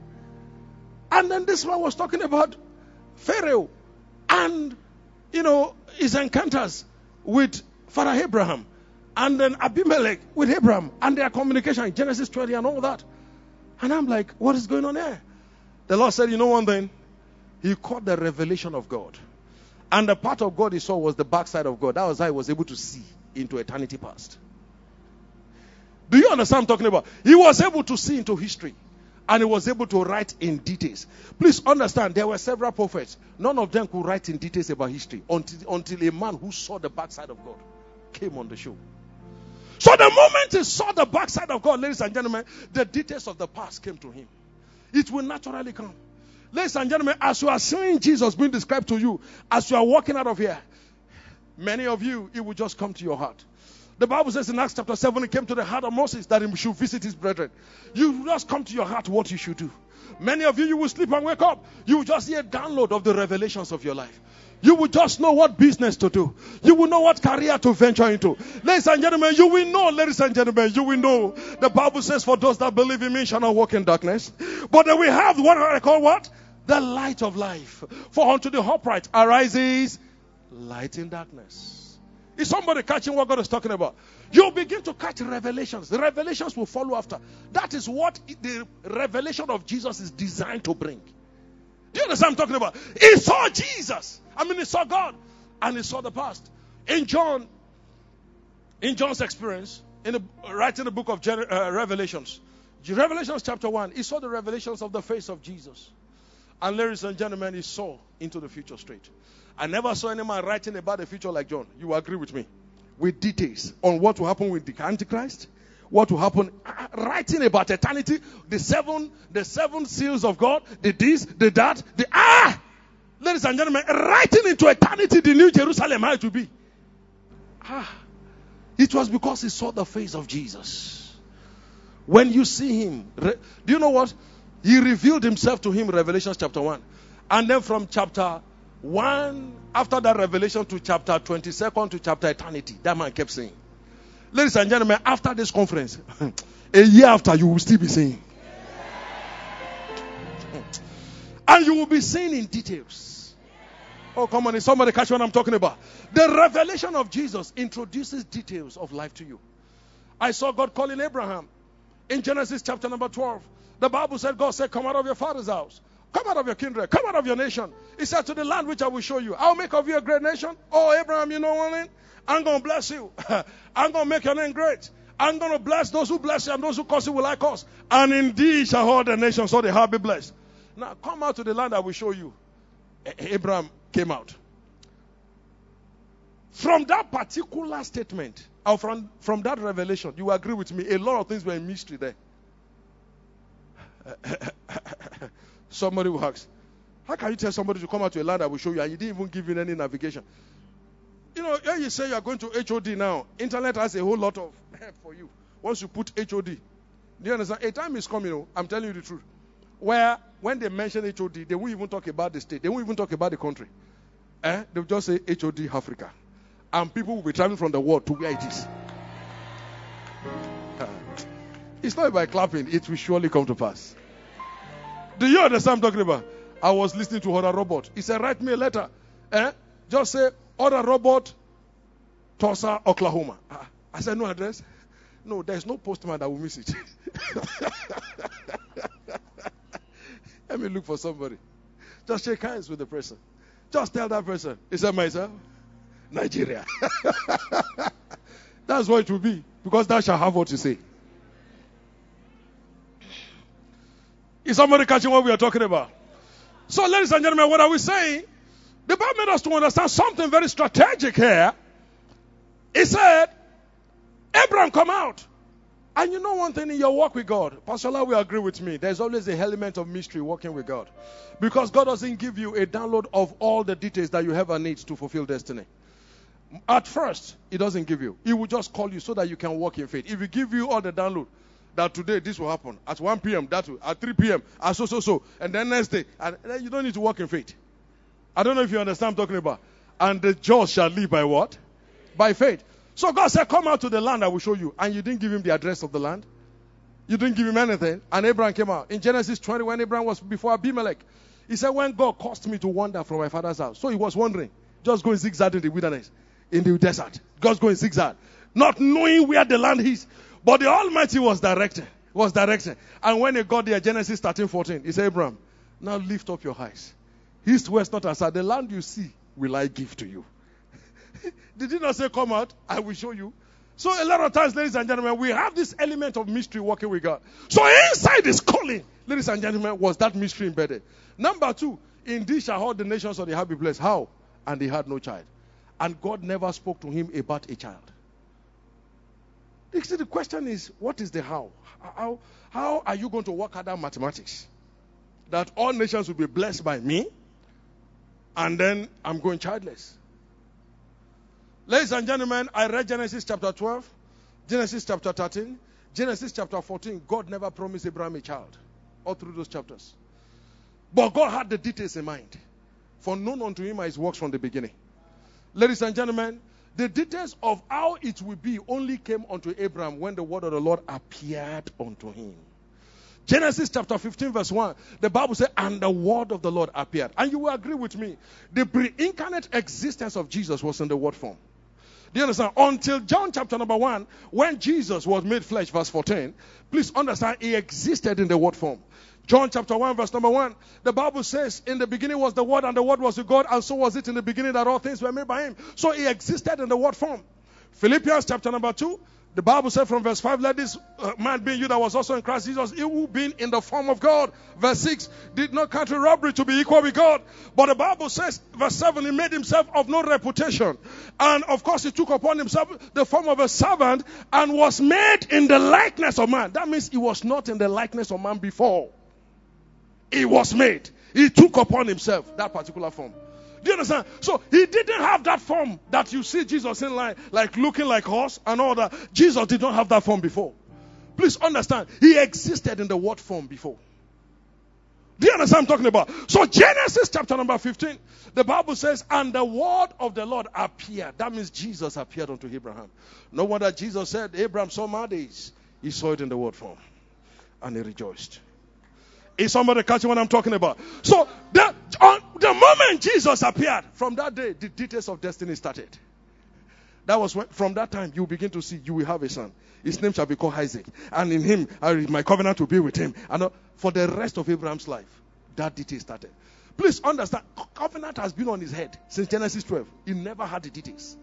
And then this man was talking about Pharaoh and, you know, his encounters with Father Abraham and then Abimelech with Abraham and their communication, Genesis 20 and all that. And I'm like, what is going on there? The Lord said, you know one thing? He caught the revelation of God. And the part of God he saw was the backside of God. That was how he was able to see into eternity past. Do you understand I'm talking about? He was able to see into history. And he was able to write in details. Please understand, there were several prophets. None of them could write in details about history until, until a man who saw the backside of God came on the show. So the moment he saw the backside of God, ladies and gentlemen, the details of the past came to him. It will naturally come. Ladies and gentlemen, as you are seeing Jesus being described to you, as you are walking out of here, many of you, it will just come to your heart. The Bible says in Acts chapter 7, it came to the heart of Moses that he should visit his brethren. You just come to your heart what you should do. Many of you, you will sleep and wake up. You will just hear a download of the revelations of your life. You will just know what business to do. You will know what career to venture into. Ladies and gentlemen, you will know, ladies and gentlemen, you will know. The Bible says, for those that believe in me shall not walk in darkness. But we have what I call what? The light of life. For unto the upright arises light in darkness. Is somebody catching what God is talking about? You'll begin to catch revelations. The revelations will follow after. That is what the revelation of Jesus is designed to bring. Do you understand what I'm talking about? He saw Jesus. I mean, he saw God and he saw the past. In John, in John's experience, in the, in the book of uh, Revelations, Revelations chapter 1, he saw the revelations of the face of Jesus. And ladies and gentlemen, he saw into the future straight. I never saw any man writing about the future like John. You agree with me? With details on what will happen with the Antichrist, what will happen, writing about eternity, the seven, the seven seals of God, the this, the that, the ah, ladies and gentlemen, writing into eternity the new Jerusalem how it will be. Ah, it was because he saw the face of Jesus. When you see him, do you know what? He revealed himself to him, Revelation chapter 1. And then from chapter 1, after that revelation to chapter 22nd to chapter eternity, that man kept saying. Ladies and gentlemen, after this conference, *laughs* a year after, you will still be saying. *laughs* And you will be seeing in details. Oh, come on, is somebody catch what I'm talking about? The revelation of Jesus introduces details of life to you. I saw God calling Abraham in Genesis chapter number 12. The Bible said, God said, Come out of your father's house. Come out of your kindred. Come out of your nation. He said, To the land which I will show you. I'll make of you a great nation. Oh, Abraham, you know what I mean? I'm going to bless you. *laughs* I'm going to make your name great. I'm going to bless those who bless you and those who curse you will I curse. And indeed shall all the nations, so they have be blessed. Now come out to the land I will show you. Abraham came out. From that particular statement, or from, from that revelation, you agree with me, a lot of things were in mystery there. *coughs* somebody will ask, How can you tell somebody to come out to a land I will show you and you didn't even give him any navigation? You know, when you say you are going to HOD now, internet has a whole lot of *laughs* for you. Once you put HOD, do you understand? A time is coming, oh, I'm telling you the truth, where when they mention HOD, they won't even talk about the state, they won't even talk about the country. Eh? They'll just say HOD Africa. And people will be traveling from the world to where it is. It's not by clapping, it will surely come to pass. Do you understand what I'm talking about? I was listening to Oral Robert. He said, Write me a letter. Eh? Just say, Oral Robert, Tulsa, Oklahoma. I said, No address? No, there's no postman that will miss it. *laughs* Let me look for somebody. Just shake hands with the person. Just tell that person. He said, Myself, Nigeria. *laughs* That's what it will be. Because that shall have what you say. Is somebody catching what we are talking about? So, ladies and gentlemen, what are we saying? The Bible made us to understand something very strategic here. He said, Abraham, come out. And you know one thing in your walk with God, Pastor Allah will agree with me. There's always a element of mystery working with God. Because God doesn't give you a download of all the details that you ever need to fulfill destiny. At first, He doesn't give you. He will just call you so that you can walk in faith. If He give you all the download, that today this will happen at 1 p.m. That will, at 3 p.m. at so so so, and then next day, and then you don't need to walk in faith. I don't know if you understand I'm talking about. And the just shall live by what? By faith. So God said, "Come out to the land I will show you," and you didn't give him the address of the land. You didn't give him anything, and Abraham came out in Genesis 20 when Abraham was before Abimelech. He said, "When God caused me to wander from my father's house," so he was wandering, just going zigzag in the wilderness, in the desert, God's going zigzag, not knowing where the land is. But the Almighty was directing, was directing. And when he got there, Genesis 13, 14, he said, Abraham, now lift up your eyes. East, west, north, and south. The land you see will I give to you. *laughs* Did he not say, Come out? I will show you. So, a lot of times, ladies and gentlemen, we have this element of mystery working with God. So, inside this calling, ladies and gentlemen, was that mystery embedded. Number two, indeed shall all the nations of the be blessed. How? And he had no child. And God never spoke to him about a child. See, the question is, what is the how? How, how are you going to work out that mathematics? That all nations will be blessed by me, and then I'm going childless. Ladies and gentlemen, I read Genesis chapter 12, Genesis chapter 13, Genesis chapter 14. God never promised Abraham a child, all through those chapters. But God had the details in mind. For known unto him are his works from the beginning. Ladies and gentlemen, the details of how it will be only came unto Abraham when the word of the Lord appeared unto him. Genesis chapter 15, verse 1, the Bible says, and the word of the Lord appeared. And you will agree with me, the pre incarnate existence of Jesus was in the word form. Do you understand? Until John chapter number 1, when Jesus was made flesh, verse 14, please understand, he existed in the word form. John chapter 1, verse number 1. The Bible says, In the beginning was the Word, and the Word was with God, and so was it in the beginning that all things were made by Him. So He existed in the Word form. Philippians chapter number 2. The Bible said from verse 5, Let this uh, man be you that was also in Christ Jesus, he who being in the form of God. Verse 6, did not count robbery to be equal with God. But the Bible says, verse 7, he made himself of no reputation. And of course, he took upon himself the form of a servant and was made in the likeness of man. That means he was not in the likeness of man before he was made. He took upon himself that particular form. Do you understand? So he didn't have that form that you see Jesus in line, like looking like horse and all that. Jesus did not have that form before. Please understand, he existed in the word form before. Do you understand I'm talking about? So Genesis chapter number 15, the Bible says, and the word of the Lord appeared. That means Jesus appeared unto Abraham. No wonder Jesus said, Abraham saw my days. He saw it in the word form. And he rejoiced. Is somebody catching what I'm talking about? So the, on the moment Jesus appeared, from that day, the details of destiny started. That was when, from that time, you begin to see you will have a son. His name shall be called Isaac. And in him, I, my covenant will be with him. And uh, for the rest of Abraham's life, that detail started. Please understand, covenant has been on his head since Genesis 12. He never had the details.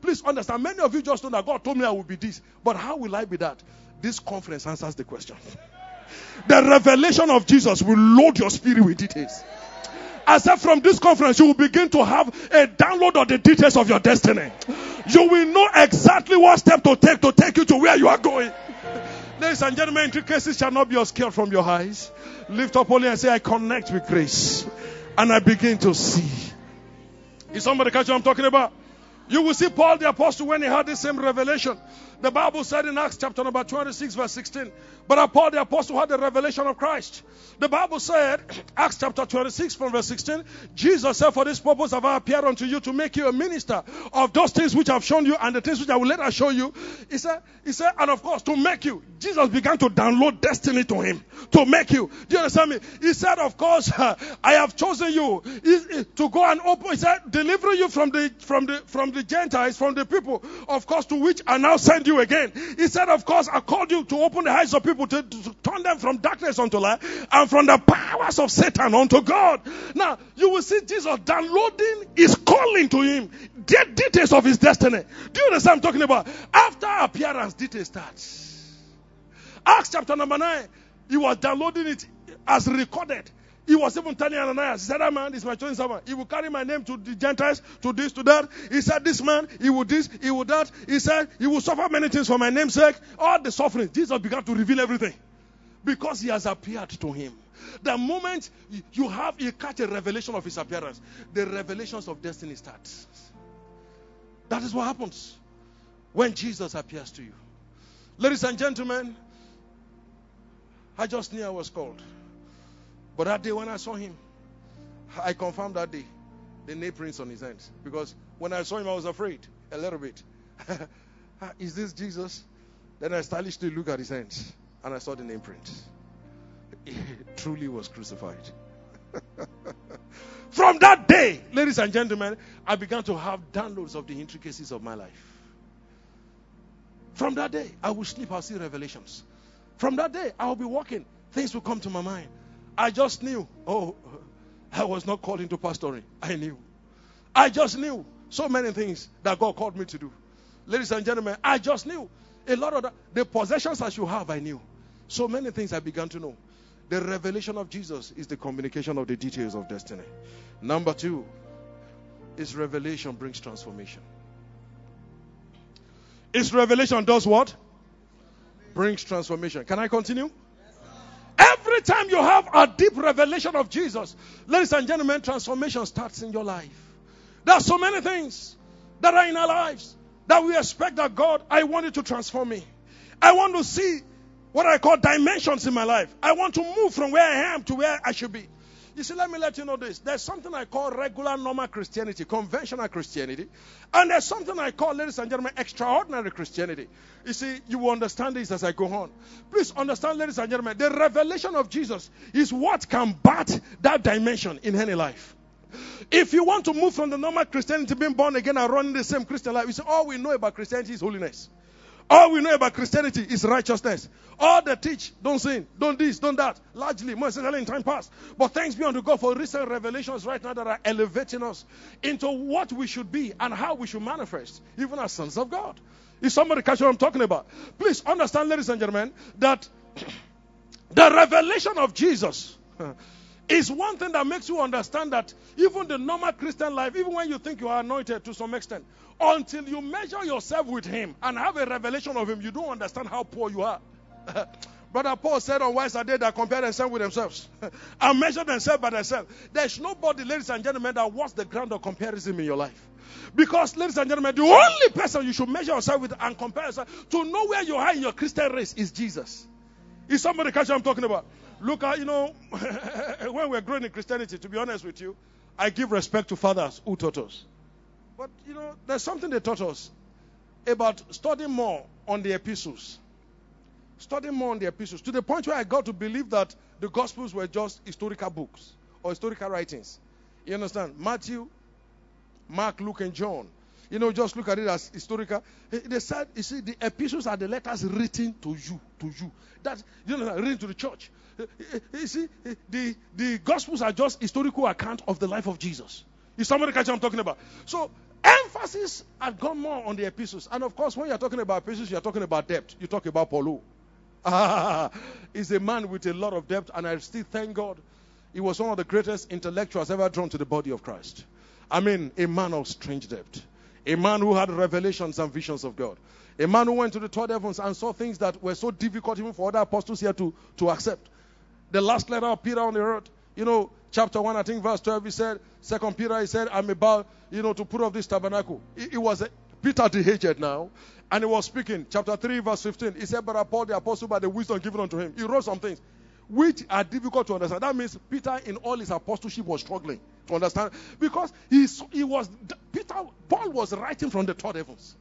Please understand, many of you just know that God told me I will be this. But how will I be that? This conference answers the question. The revelation of Jesus will load your spirit with details. I said, from this conference, you will begin to have a download of the details of your destiny. You will know exactly what step to take to take you to where you are going. Ladies and gentlemen, intricacies shall not be obscured from your eyes. Lift up only and say, I connect with grace. And I begin to see. Is somebody catch what I'm talking about? You will see Paul the apostle when he had the same revelation. The Bible said in Acts chapter number 26, verse 16, but Paul the apostle had the revelation of Christ. The Bible said, *clears throat* Acts chapter 26 from verse 16, Jesus said, For this purpose have I appeared unto you to make you a minister of those things which I've shown you and the things which I will later show you. He said, He said, and of course, to make you. Jesus began to download destiny to him. To make you. Do you understand me? He said, Of course, *laughs* I have chosen you to go and open. He said, deliver you from the from the from the Gentiles, from the people, of course, to which I now send you again. He said, Of course, I called you to open the eyes of people to, to turn them from darkness unto light and from the powers of Satan unto God. Now, you will see Jesus downloading his calling to him, the details of his destiny. Do you understand what I'm talking about? After appearance, details starts. Acts chapter number 9, he was downloading it as recorded. He was even telling Ananias, he said, That man is my chosen servant. He will carry my name to the Gentiles, to this, to that. He said, This man, he will this, he will that. He said, He will suffer many things for my name's sake. All the suffering. Jesus began to reveal everything. Because he has appeared to him. The moment you have, you catch a revelation of his appearance, the revelations of destiny start. That is what happens when Jesus appears to you. Ladies and gentlemen, I just knew I was called. But that day when I saw him, I confirmed that day the nail prints on his hands. Because when I saw him, I was afraid a little bit. *laughs* Ah, is this Jesus? Then I stylishly looked at his hands and I saw the nail print. *laughs* He truly was crucified. *laughs* From that day, ladies and gentlemen, I began to have downloads of the intricacies of my life. From that day, I will sleep, I'll see revelations. From that day, I'll be walking, things will come to my mind. I just knew. Oh, *laughs* I was not called into pastoring. I knew. I just knew so many things that God called me to do. Ladies and gentlemen, I just knew. A lot of the, the possessions I should have, I knew. So many things I began to know. The revelation of Jesus is the communication of the details of destiny. Number two is revelation brings transformation. Is revelation does what? Brings transformation. Can I continue? Every time you have a deep revelation of Jesus, ladies and gentlemen, transformation starts in your life. There are so many things that are in our lives that we expect that God, I want you to transform me. I want to see what I call dimensions in my life. I want to move from where I am to where I should be. You see, let me let you know this. There's something I call regular, normal Christianity, conventional Christianity. And there's something I call, ladies and gentlemen, extraordinary Christianity. You see, you will understand this as I go on. Please understand, ladies and gentlemen, the revelation of Jesus is what can bat that dimension in any life. If you want to move from the normal Christianity, being born again and running the same Christian life, you say, all we know about Christianity is holiness. All we know about Christianity is righteousness. All they teach, don't sin, don't this, don't that. Largely, more especially in time past. But thanks be unto God for recent revelations right now that are elevating us into what we should be and how we should manifest, even as sons of God. Is somebody catch what I'm talking about? Please understand, ladies and gentlemen, that *clears throat* the revelation of Jesus *laughs* is one thing that makes you understand that even the normal Christian life, even when you think you are anointed to some extent, until you measure yourself with Him and have a revelation of Him, you don't understand how poor you are. *laughs* Brother Paul said, Unwise are they that compare themselves with themselves *laughs* and measure themselves by themselves. There's nobody, ladies and gentlemen, that wants the ground of comparison in your life. Because, ladies and gentlemen, the only person you should measure yourself with and compare yourself to know where you are in your Christian race is Jesus. Is somebody catch what I'm talking about? Look at, you know, *laughs* when we're growing in Christianity, to be honest with you, I give respect to fathers who taught us. But, you know, there's something they taught us about studying more on the epistles. Studying more on the epistles to the point where I got to believe that the gospels were just historical books or historical writings. You understand? Matthew, Mark, Luke, and John. You know, just look at it as historical. They said, you see, the epistles are the letters written to you, to you. That you know, written to the church. You see, the the gospels are just historical account of the life of Jesus. Is somebody catch what I'm talking about? So Emphasis had gone more on the epistles. And of course, when you're talking about epistles, you're talking about depth. You talk about Paul. Ah, *laughs* he's a man with a lot of depth, and I still thank God. He was one of the greatest intellectuals ever drawn to the body of Christ. I mean, a man of strange depth. A man who had revelations and visions of God. A man who went to the third heavens and saw things that were so difficult even for other apostles here to, to accept. The last letter of Peter on the earth, you know, chapter 1, I think verse 12, he said, Second Peter, he said, I'm about, you know, to put up this tabernacle. It, was a, Peter the aged now, and he was speaking. Chapter 3, verse 15, he said, But Paul the apostle, by the wisdom given unto him, he wrote some things which are difficult to understand. That means Peter, in all his apostleship, was struggling to understand because he, he was Peter. Paul was writing from the third heavens.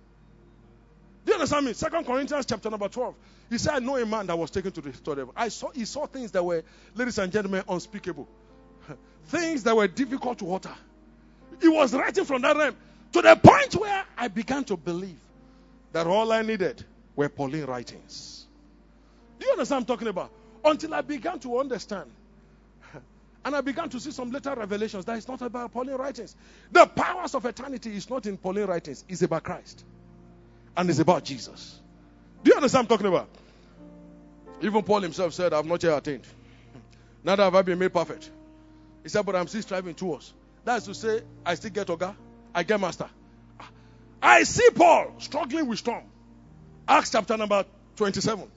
Do you understand me? Second Corinthians chapter number 12. He said, I know a man that was taken to the third heaven. I saw he saw things that were, ladies and gentlemen, unspeakable. *laughs* things that were difficult to utter. He was writing from that realm to the point where I began to believe that all I needed were Pauline writings. Do you understand I'm talking about? Until I began to understand. *laughs* And I began to see some later revelations that it's not about Pauline writings. The powers of eternity is not in Pauline writings, it's about Christ. And it's about Jesus. Do you understand I'm talking about? Even Paul himself said, I've not yet attained. *laughs* Neither have I been made perfect. He said, but I'm still striving towards. That's to say, I still get Oga, I get master. I see Paul struggling with storm. Acts chapter number 27.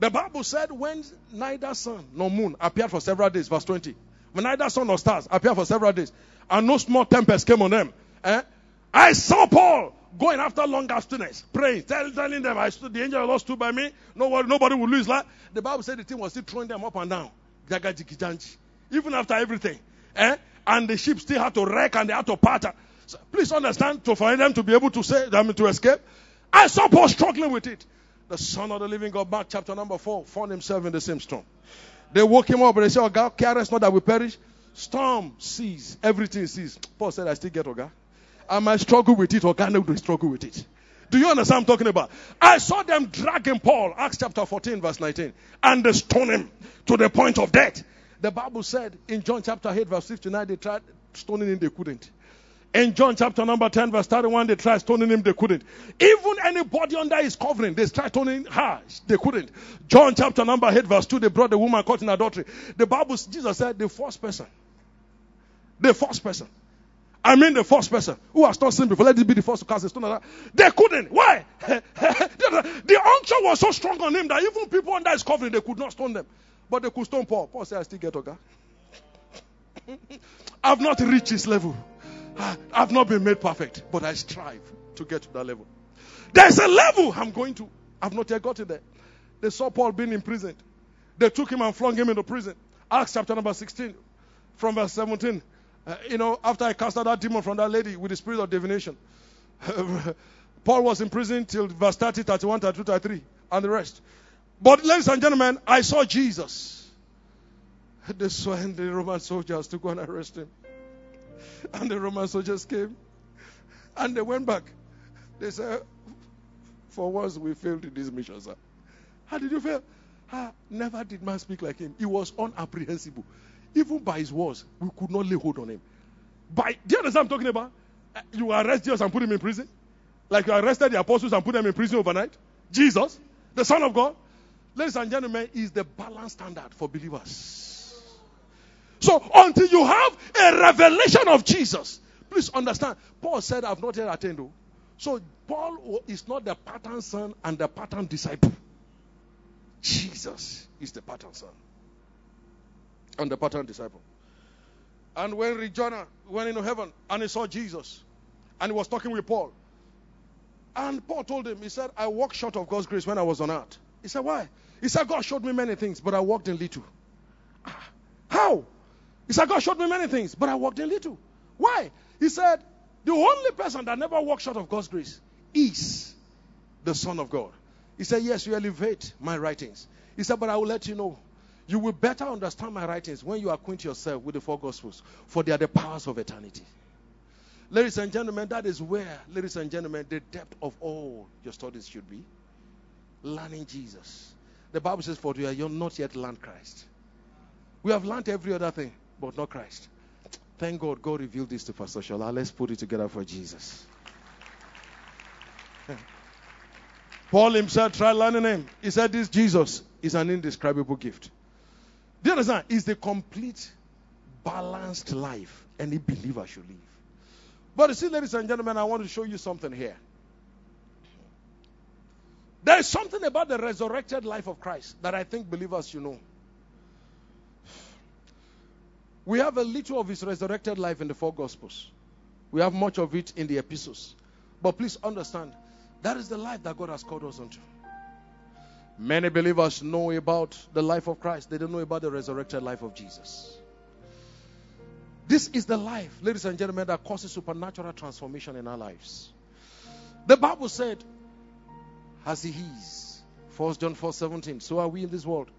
The Bible said when neither sun nor moon appeared for several days, verse 20. When neither sun nor stars appeared for several days, and no small tempest came on them. Eh? I saw Paul going after long abstinence, praying, tell, telling them, I stood, the angel of the Lord stood by me. Nobody, nobody will lose life. The Bible said the thing was still throwing them up and down. Even after everything. Eh? And the ship still had to wreck and they had to part. So please understand, to for them to be able to say, I mean, to escape. I saw Paul struggling with it. The Son of the Living God, Mark chapter number 4, found himself in the same storm. They woke him up and they said, Oh God, care us not that we perish. Storm sees, everything sees. Paul said, I still get Oga. I might struggle with it, or God will struggle with it. Do you understand I'm talking about? I saw them dragging Paul, Acts chapter 14, verse 19, and they stone him to the point of death. The Bible said in John chapter 8, verse 59, they tried stoning him, they couldn't. In John chapter number 10, verse 31, they tried stoning him, they couldn't. Even anybody under his covering, they tried stoning her, they couldn't. John chapter number 8, verse 2, they brought the woman caught in adultery. The Bible, Jesus said, the first person. The first person I mean the first person who has not sinned before. Let it be the first to cast a stone at that. They couldn't. Why? *laughs* the unction was so strong on him that even people under his covering, they could not stone them. But they could stone Paul. Paul said, I still get Oga. *laughs* I've not reached his level. I've not been made perfect, but I strive to get to that level. There's a level I'm going to. I've not yet got it there. They saw Paul being imprisoned. They took him and flung him into prison. Acts chapter number 16, from verse 17. Uh, you know, after I cast out that demon from that lady with the spirit of divination, *laughs* Paul was in prison till verse 30, 31, 32, 33, and the rest. But, ladies and gentlemen, I saw Jesus. They saw the Roman soldiers to go and arrest him. And the Roman soldiers came and they went back. They said, For once we failed in this mission, sir. How did you fail? Ah, never did man speak like him. He was unapprehensible. Even by his words, we could not lay hold on him. By do you understand I'm talking about? Uh, you arrest Jesus and put him in prison? Like you arrested the apostles and put them in prison overnight? Jesus, the Son of God. Ladies and gentlemen, is the balance standard for believers. So until you have a revelation of Jesus, please understand. Paul said, I've not yet attained. So Paul is not the pattern son and the pattern disciple. Jesus is the pattern son and the pattern disciple. And when Jonah went into heaven and he saw Jesus and he was talking with Paul, and Paul told him, he said, I walked short of God's grace when I was on earth. He said, Why? He said, God showed me many things, but I walked in little. Ah, how? He said, God showed me many things, but I walked in little. Why? He said, The only person that never walked short of God's grace is the Son of God. He said, Yes, you elevate my writings. He said, But I will let you know you will better understand my writings when you acquaint yourself with the four gospels, for they are the powers of eternity. Ladies and gentlemen, that is where, ladies and gentlemen, the depth of all your studies should be. Learning Jesus. The Bible says, For you are not yet learned Christ. We have learned every other thing, but not Christ. Thank God, God revealed this to Pastor Shola. Let's put it together for Jesus. *laughs* Paul himself tried learning him. He said, This Jesus is an indescribable gift. Do you understand? It's the complete, balanced life any believer should live. But you see, ladies and gentlemen, I want to show you something here. There is something about the resurrected life of Christ that I think believers should know. We have a little of his resurrected life in the four gospels. We have much of it in the epistles. But please understand, that is the life that God has called us unto. Many believers know about the life of Christ, they don't know about the resurrected life of Jesus. This is the life, ladies and gentlemen, that causes supernatural transformation in our lives. The Bible said, as he is. 1 John 4 17. So are we in this world.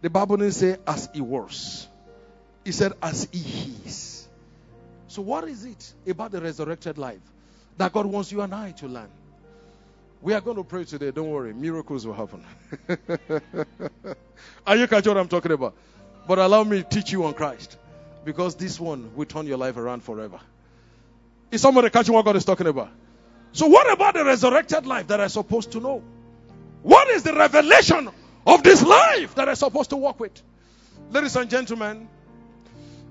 The Bible didn't say as he was. He said as he is. So what is it about the resurrected life that God wants you and I to learn? We are going to pray today. Don't worry. Miracles will happen. *laughs* are you catching what I'm talking about? But allow me to teach you on Christ. Because this one will turn your life around forever. Is somebody catching what God is talking about? So, what about the resurrected life that I'm supposed to know? What is the revelation of this life that I'm supposed to walk with? Ladies and gentlemen,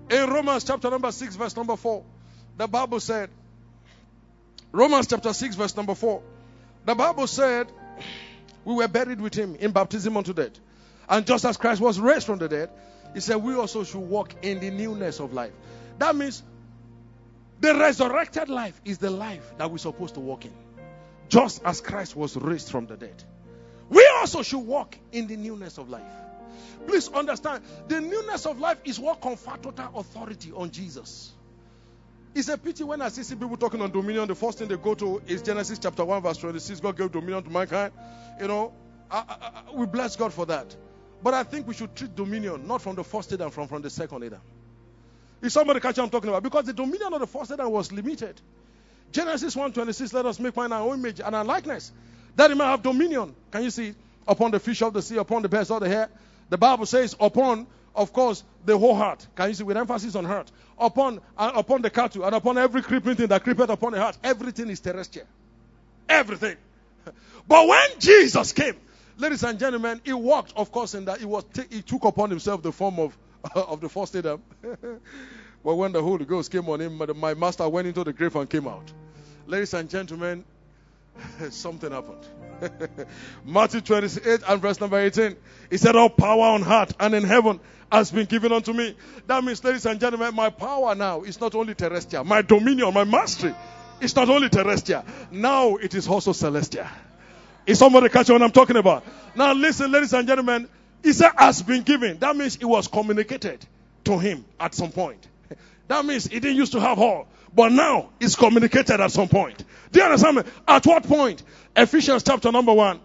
in Romans chapter number 6, verse number 4, the Bible said, Romans chapter 6, verse number 4, the Bible said, We were buried with him in baptism unto death. And just as Christ was raised from the dead, he said, We also should walk in the newness of life. That means the resurrected life is the life that we're supposed to walk in. Just as Christ was raised from the dead. We also should walk in the newness of life. Please understand, the newness of life is what confers total authority on Jesus. It's a pity when I see, people talking on dominion, the first thing they go to is Genesis chapter 1, verse 26. God gave dominion to mankind. You know, I, I, I, we bless God for that. But I think we should treat dominion not from the first Adam, from, from the second Adam. Is somebody catch what I'm talking about? Because the dominion of the first Adam was limited. Genesis 1:26, let us make man our image and our likeness, that he may have dominion. Can you see? Upon the fish of the sea, upon the birds of the hair. The Bible says, upon, of course, the whole heart. Can you see? With emphasis on heart. Upon, uh, upon the cattle and upon every creeping thing that creepeth upon the heart. Everything is terrestrial. Everything. *laughs* But when Jesus came, ladies and gentlemen, he walked, of course, in that he was t- he took upon himself the form of *laughs* of the first Adam. *laughs* but when the Holy Ghost came on him, my master went into the grave and came out. Ladies and gentlemen, *laughs* something happened. Matthew 28 and verse number 18. He said, All power on earth and in heaven has been given unto me. That means, ladies and gentlemen, my power now is not only terrestrial. My dominion, my mastery is not only terrestrial. Now it is also celestial. Is somebody catching what I'm talking about? Now listen, ladies and gentlemen, he said, has been given. That means it was communicated to him at some point. *laughs* That means he didn't used to have all. But now it's communicated at some point. Do you understand me? At what point? Ephesians chapter number one.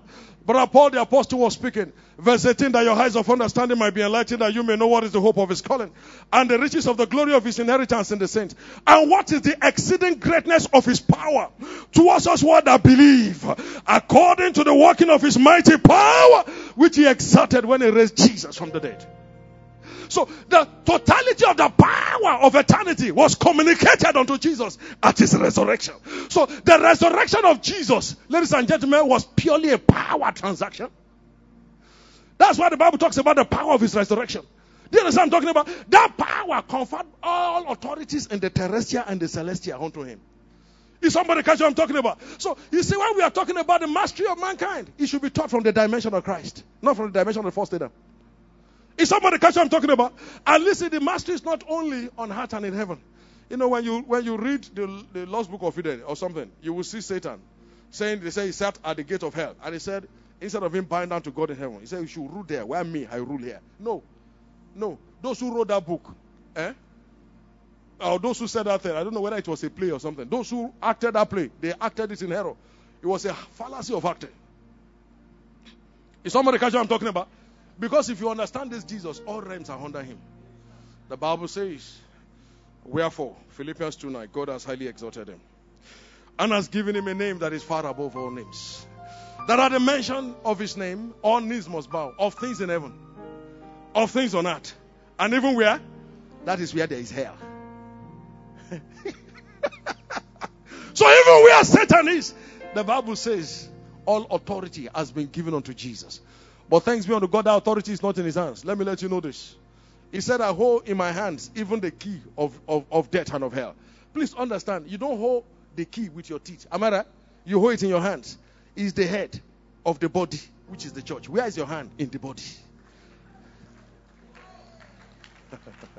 Brother Paul the apostle was speaking. Verse 18, that your eyes of understanding might be enlightened, that you may know what is the hope of his calling, and the riches of the glory of his inheritance in the saints, and what is the exceeding greatness of his power towards us what that believe, according to the working of his mighty power, which he exerted when he raised Jesus from the dead. So the totality of the power of eternity was communicated unto Jesus at his resurrection. So the resurrection of Jesus, ladies and gentlemen, was purely a power transaction. That's why the Bible talks about the power of his resurrection. Do you understand I'm talking about? That power conferred all authorities in the terrestrial and the celestial unto him. Is somebody catch what I'm talking about? So you see, when we are talking about the mastery of mankind, it should be taught from the dimension of Christ, not from the dimension of the first Adam. Is somebody catch what I'm talking about? And listen, the mastery is not only on earth and in heaven. You know, when you when you read the, the Lost Book of Eden or something, you will see Satan saying they say he sat at the gate of hell, and he said instead of him bowing down to God in heaven, he said you should rule there. Where me, I rule here. No, no. Those who wrote that book, eh? Or those who said that thing, I don't know whether it was a play or something. Those who acted that play, they acted it in error. It was a fallacy of acting. Is somebody catch what I'm talking about? Because if you understand this Jesus, all realms are under him. The Bible says, Wherefore, Philippians 2 9, God has highly exalted him and has given him a name that is far above all names. That at the mention of his name, all knees must bow, of things in heaven, of things on earth, and even where? That is where there is hell. So even where Satan is, The Bible says all authority has been given unto Jesus. But thanks be unto God, that authority is not in his hands. Let me let you know this. He said, I hold in my hands even the key of, of, of death and of hell. Please understand, you don't hold the key with your teeth. Am I right? You hold it in your hands. Is the head of the body, which is the church. Where is your hand in the body? *laughs*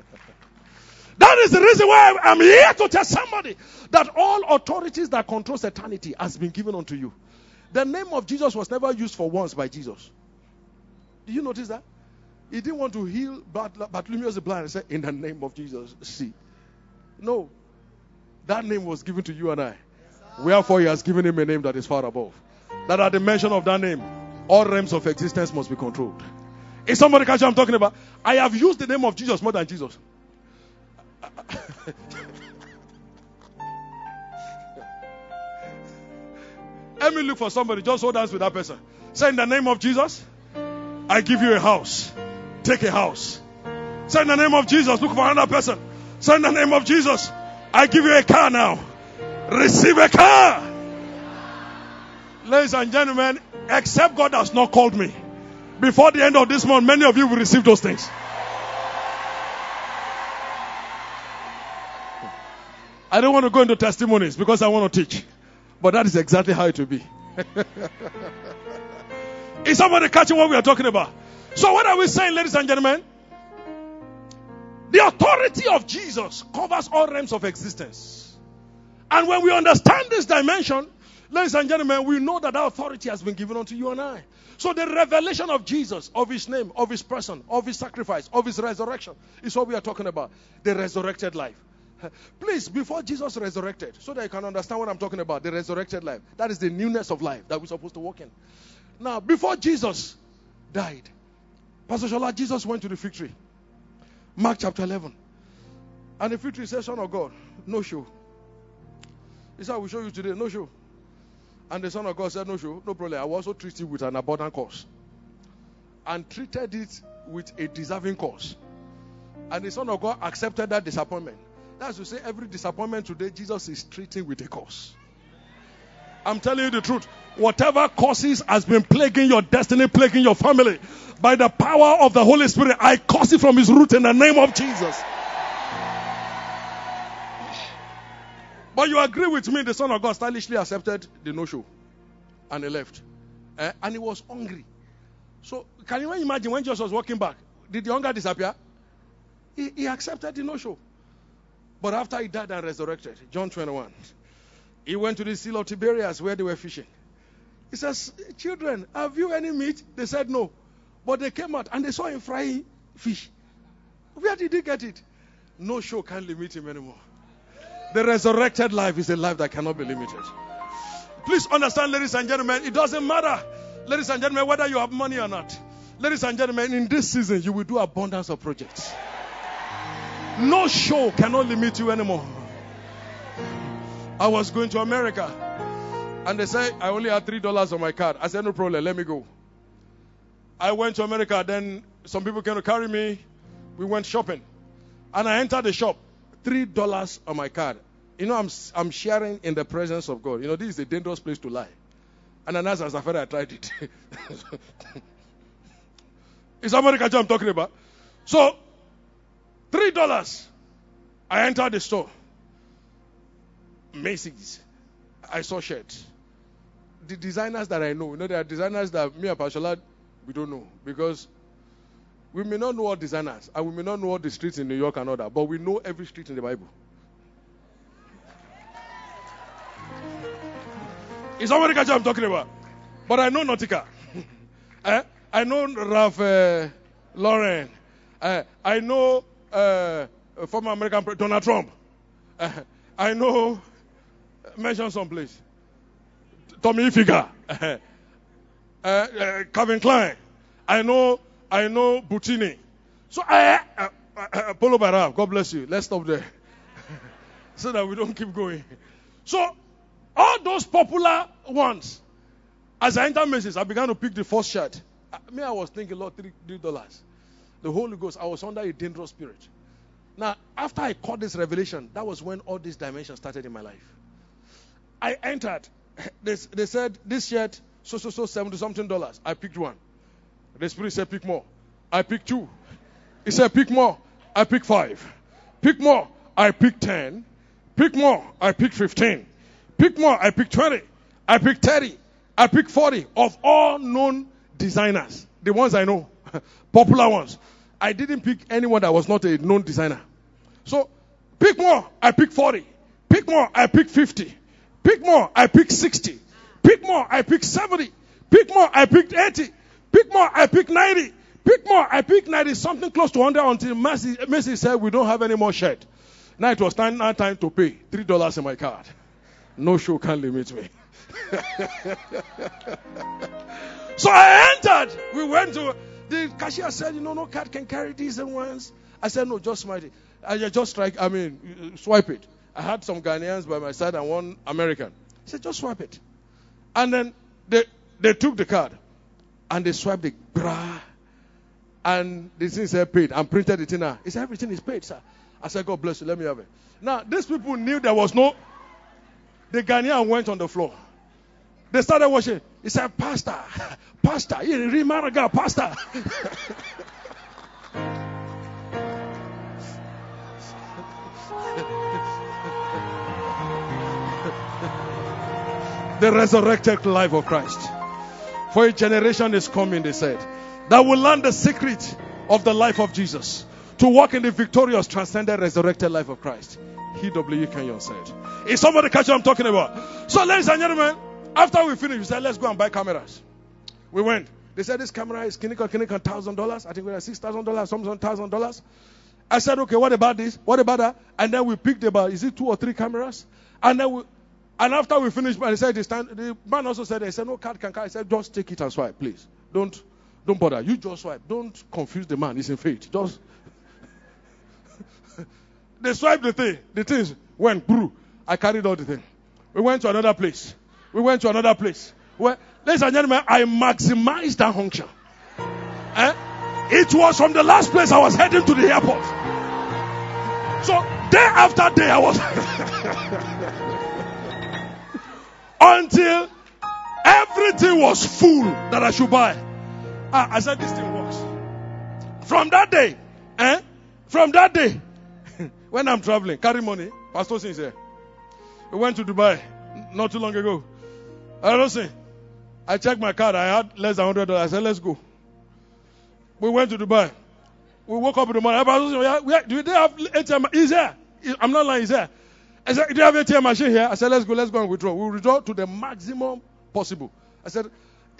that is the reason why I'm here to tell somebody that all authorities that controls eternity has been given unto you. The name of Jesus was never used for once by Jesus. Do you notice that? He didn't want to heal Bartimaeus the blind and say, In the name of Jesus, see. No. That name was given to you and I. Wherefore, he has given him a name that is far above. That at the mention of that name, all realms of existence must be controlled. Is somebody catch what I'm talking about? I have used the name of Jesus more than Jesus. *laughs* Let me look for somebody. Just hold hands with that person. Say, in the name of Jesus, I give you a house. Take a house. Say, in the name of Jesus, look for another person. Say, in the name of Jesus, I give you a car now. Receive a car. Ladies and gentlemen, except God has not called me. Before the end of this month, many of you will receive those things. I don't want to go into testimonies because I want to teach. But that is exactly how it will be. *laughs* is somebody catching what we are talking about? So, what are we saying, ladies and gentlemen? The authority of Jesus covers all realms of existence. And when we understand this dimension, ladies and gentlemen, we know that that authority has been given unto you and I. So the revelation of Jesus, of his name, of his person, of his sacrifice, of his resurrection is what we are talking about. The resurrected life. *laughs* Please, before Jesus resurrected, so that you can understand what I'm talking about, the resurrected life. That is the newness of life that we're supposed to walk in. Now, before Jesus died, Pastor Shola, Jesus went to the fig tree. Mark chapter 11. And the fig tree says, Son of God, no show. He said, I will show you today, no show. And the Son of God said, No show, no problem. I will also treat you with an abundant cause. And treated it with a deserving cause. And the Son of God accepted that disappointment. That's to say, every disappointment today, Jesus is treating with a cause. I'm telling you the truth. Whatever causes has been plaguing your destiny, plaguing your family, by the power of the Holy Spirit, I cause it from his root in the name of Jesus. But you agree with me, the Son of God stylishly accepted the no show and he left. Eh? And he was hungry. So, can you imagine when Jesus was walking back? Did the hunger disappear? He, he accepted the no show. But after he died and resurrected, John 21, he went to the Sea of Tiberias where they were fishing. He says, Children, have you any meat? They said no. But they came out and they saw him frying fish. Where did he get it? No show can limit him anymore. The resurrected life is a life that cannot be limited. Please understand, ladies and gentlemen, it doesn't matter, ladies and gentlemen, whether you have money or not. Ladies and gentlemen, in this season, you will do abundance of projects. No show cannot limit you anymore. I was going to America and they said I only had three dollars on my card. I said, No problem, let me go. I went to America, then some people came to carry me. We went shopping. And I entered the shop, three dollars on my card. You know, I'm I'm sharing in the presence of God. You know, this is a dangerous place to lie. And as I said, I tried it. *laughs* is America I'm talking about? So Three dollars. I entered the store. Macy's. I saw shirts. The designers that I know, you know, there are designers that me and Pashala, we don't know. Because we may not know all designers, and we may not know all the streets in New York and all that, but we know every street in the Bible. Is somebody catch what I'm talking about? But I know Nautica. *laughs* eh? I know Ralph uh, Lauren. Uh, I know uh, former American President Donald Trump. Uh, I know, mention some place. Tommy Hilfiger, uh, uh, Calvin Klein. I know, I know Butini. So I, uh, uh, Polo Barab, God bless you. Let's stop there, *laughs* so that we don't keep going. So all those popular ones, as I entered Macy's, I began to pick the first shirt. Me, I was thinking, Lord, three dollars the Holy Ghost, I was under a dangerous spirit. Now, after I caught this revelation, that was when all these dimensions started in my life. I entered *laughs* they, they said, this shirt, so, so, so, 70 something dollars. I picked one. The Spirit said, pick more. I picked two. He said, pick more. I picked five. Pick more. I picked 10. Pick more. I picked 15. Pick more. I picked 20. I picked 30. I picked 40 of all known designers. The ones I know. *laughs* Popular ones. I didn't pick anyone that was not a known designer. So, pick more. I pick 40. Pick more. I pick 50. Pick more. I pick 60. Pick more. I pick 70. Pick more. I picked 80. Pick more. I pick 90. Pick more. I pick 90, something close to 100 until Macy said, We don't have any more shirt. Now it was time, now time to pay. $3 in my card. No show can limit me. *laughs* so I entered. We went to the cashier said, you know, no card can carry these ones. I said, no, just smite it. I just strike, I mean, swipe it. I had some Ghanaians by my side and one American. He said, just swipe it. And then they, they took the card and they swiped it. Brah. And the thing said paid and printed it in there. He said, everything is paid, sir. I said, God bless you. Let me have it. Now, these people knew there was no. The Ghanaian went on the floor. They started watching. He said, Pastor, Pastor, you remember Pastor. *laughs* the resurrected life of Christ. For a generation is coming, they said, that will learn the secret of the life of Jesus to walk in the victorious, transcendent, resurrected life of Christ. E.W. Kenyon said. Is somebody catch what I'm talking about? So, ladies and gentlemen, after we finished, we said, let's go and buy cameras. We went. They said, this camera is clinical, clinical, thousand dollars. I think we had six thousand dollars, some thousand dollars. I said, okay, what about this? What about that? And then we picked about, is it two or three cameras? And then we, and after we finished, I said, this time, the man also said, said, no card can carry. I said, just take it and swipe, please. Don't, don't bother. You just swipe. Don't confuse the man. He's in faith. Just. *laughs* they swiped the thing. The things went through. I carried all the thing. We went to another place. We went to another place. Well, ladies and gentlemen, I maximized that function. Eh? It was from the last place I was heading to the airport. So day after day I was *laughs* until everything was full that I should buy. Ah, I said this thing works. From that day, eh? From that day, *laughs* when I'm traveling, carry money. Pastor Sings here. We went to Dubai not too long ago. I don't say. I checked my card. I had less than hundred dollars. I said, "Let's go." We went to Dubai. We woke up in the morning. Everybody said, "Do they have ATM?" He's there. I'm not lying. He's there. I said, "Do you have ATM machine here?" I said, "Let's go. Let's go and withdraw." We will withdraw to the maximum possible. I said,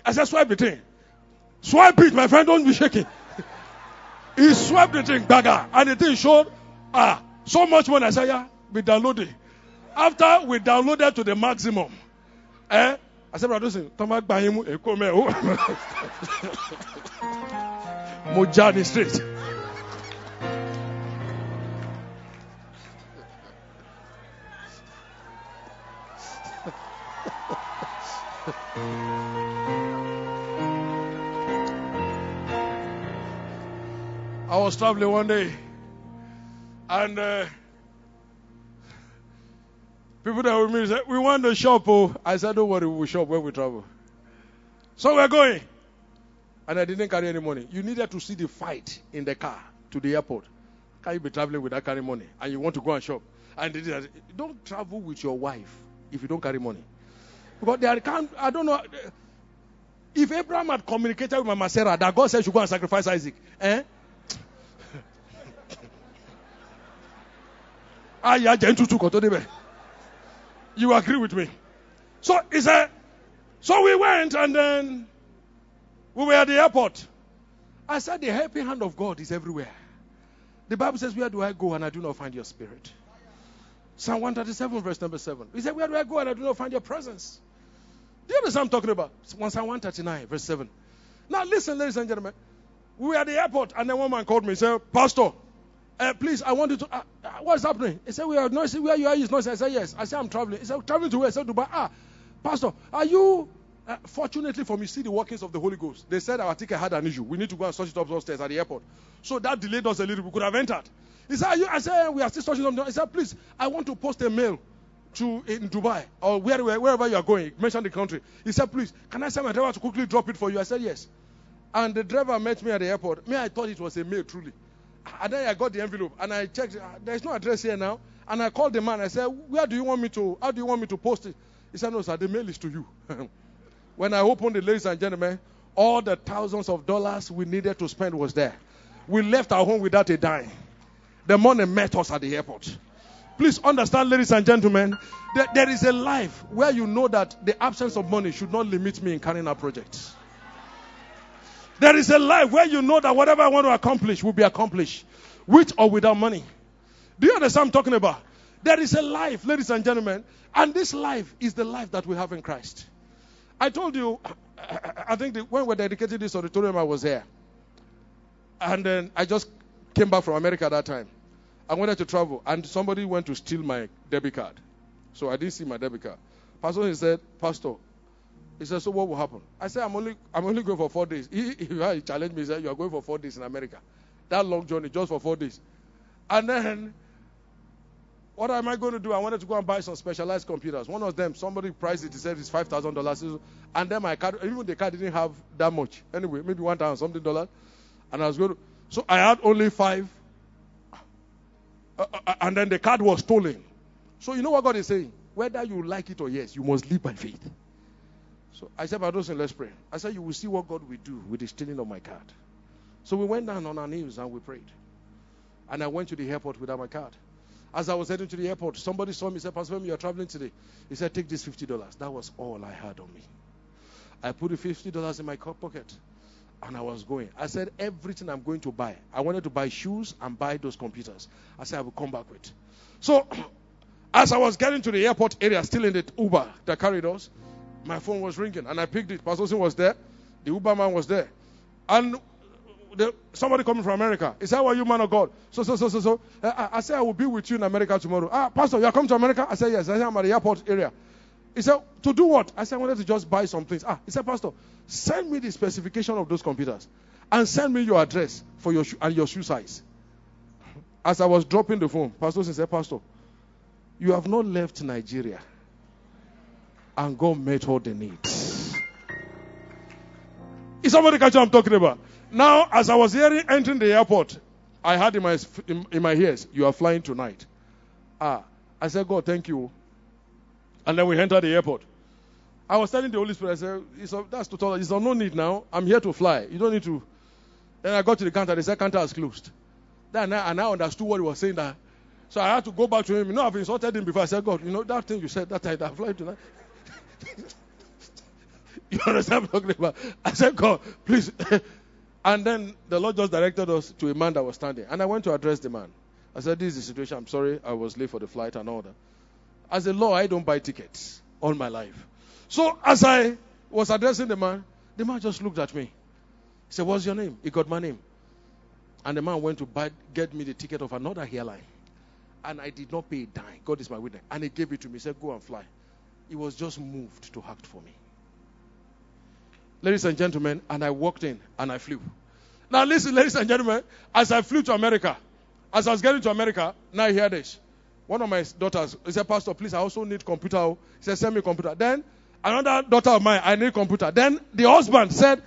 "I said, swipe the thing. Swipe it, my friend. Don't be shaking." he swiped the thing, bagger, and the thing showed ah so much money. I said, "Yeah, we downloaded." After we downloaded to the maximum, eh? I was traveling one day, and uh, people that were with me said, "We want to shop." Oh, I said, "Don't worry, we will shop when we travel." So we're going, and I didn't carry any money. You needed to see the fight in the car to the airport. Can you be traveling without carrying money, and you want to go and shop? And don't travel with your wife if you don't carry money, because they can't. I don't know. If Abraham had communicated with Mama Sarah that God said she go and sacrifice Isaac, eh? *laughs* You agree with me? So he said, so we went and then we were at the airport. I said, the helping hand of God is everywhere. The Bible says, Where do I go and I do not find your spirit? Psalm 137, verse number 7. He said, Where do I go and I do not find your presence? Do you understand what I'm talking about? Psalm 139, verse 7. Now, listen, ladies and gentlemen. We were at the airport, and then one man called me and said, Pastor, uh, please, I want you to. Uh, what's happening? He said, We are noisy. Where you are is noisy. I said, Yes. I said, I'm traveling. He said, Traveling to where? I said, Dubai. Ah, Pastor, are you. Uh, fortunately for me, see the workings of the Holy Ghost. They said our ticket had an issue. We need to go and sort it up upstairs at the airport. So that delayed us a little. We could have entered. He said, you? I said, We are still searching something. He said, Please, I want to post a mail to in Dubai or where, wherever you are going. Mention the country. He said, please, can I send my driver to quickly drop it for you? I said, yes. And the driver met me at the airport. Me, I thought it was a mail, truly. And then I got the envelope and I checked. Uh, there's no address here now. And I called the man. I said, where do you want me to? How do you want me to post it? He said, no, sir. The mail is to you. *laughs* when I opened it, ladies and gentlemen, all the thousands of dollars we needed to spend was there. We left our home without a dime. The money met us at the airport. Please understand, ladies and gentlemen, that there is a life where you know that the absence of money should not limit me in carrying out projects. There is a life where you know that whatever I want to accomplish will be accomplished, with or without money. Do you understand what I'm talking about? There is a life, ladies and gentlemen, and this life is the life that we have in Christ. I told you, *coughs* I think when we dedicated this auditorium, I was there. And then I just came back from America at that time. I wanted to travel, and somebody went to steal my debit card. So I didn't see my debit card. Pastor he said, Pastor, he said, so what will happen? I said, I'm only I'm only going for four days. He, he, challenged me, he said, you are going for four days in America. That long journey, just for four days. And then, what am I going to do? I wanted to go and buy some specialized computers. One of them, somebody priced it, he said it's $5,000. And then my card, even the card didn't have that much. Anyway, maybe 1,000 something dollars. And I was going to, so I had only five uh, uh, and then the card was stolen. So you know what God is saying? Whether you like it or yes, you must live by faith. So I said, Badosin, let's pray. I said, you will see what God will do with the stealing of my card. So we went down on our knees and we prayed. And I went to the airport without my card. As I was heading to the airport, somebody saw me and said, Pastor Femi, you're traveling today. He said, take this $50. That was all I had on me. I put the $50 in my pocket and I was going. I said, everything I'm going to buy. I wanted to buy shoes and buy those computers. I said, I will come back with. So, *clears throat* as I was getting to the airport area, still in the Uber that carried us, my phone was ringing and I picked it. Pastor Sin was there. The Uber man was there. And the, somebody coming from America. He said, How are you, man of God? So, so, so, so, so. I, I said, I will be with you in America tomorrow. Ah, Pastor, you are coming to America? I said, Yes. I said, I'm at the airport area. He said, To do what? I said, I wanted to just buy some things. Ah, he said, Pastor, send me the specification of those computers and send me your address for your and your shoe size. As I was dropping the phone, Pastor said, Pastor, you have not left Nigeria and God met all the needs. Is somebody catch what I'm talking about? Now, as I was hearing entering the airport, I heard in my in, in my ears, "You are flying tonight." Ah, I said, "God, thank you." And then we entered the airport. I was telling the Holy Spirit, I said, it's a, that's total, it's no need now. I'm here to fly. You don't need to. Then I got to the counter. They said, counter is closed. Then I, and I understood what he was saying. That, so I had to go back to him. You know, I've insulted him before. I said, God, you know, that thing you said that night, I'm flying tonight. *laughs* you understand what I'm talking about? I said, God, please. *laughs* and then the Lord just directed us to a man that was standing. And I went to address the man. I said, This is the situation. I'm sorry. I was late for the flight and all that. As a law, I don't buy tickets all my life. So as I was addressing the man, the man just looked at me. He said, What's your name? He got my name. And the man went to buy, get me the ticket of another airline. And I did not pay a dime. God is my witness. And he gave it to me. He said, Go and fly. He was just moved to act for me. Ladies and gentlemen, and I walked in and I flew. Now listen, ladies and gentlemen, as I flew to America, as I was getting to America, now I hear this. One of my daughters, he said, Pastor, please, I also need computer. Oh. He said, send me computer. Then another daughter of mine, I need computer. Then the husband said,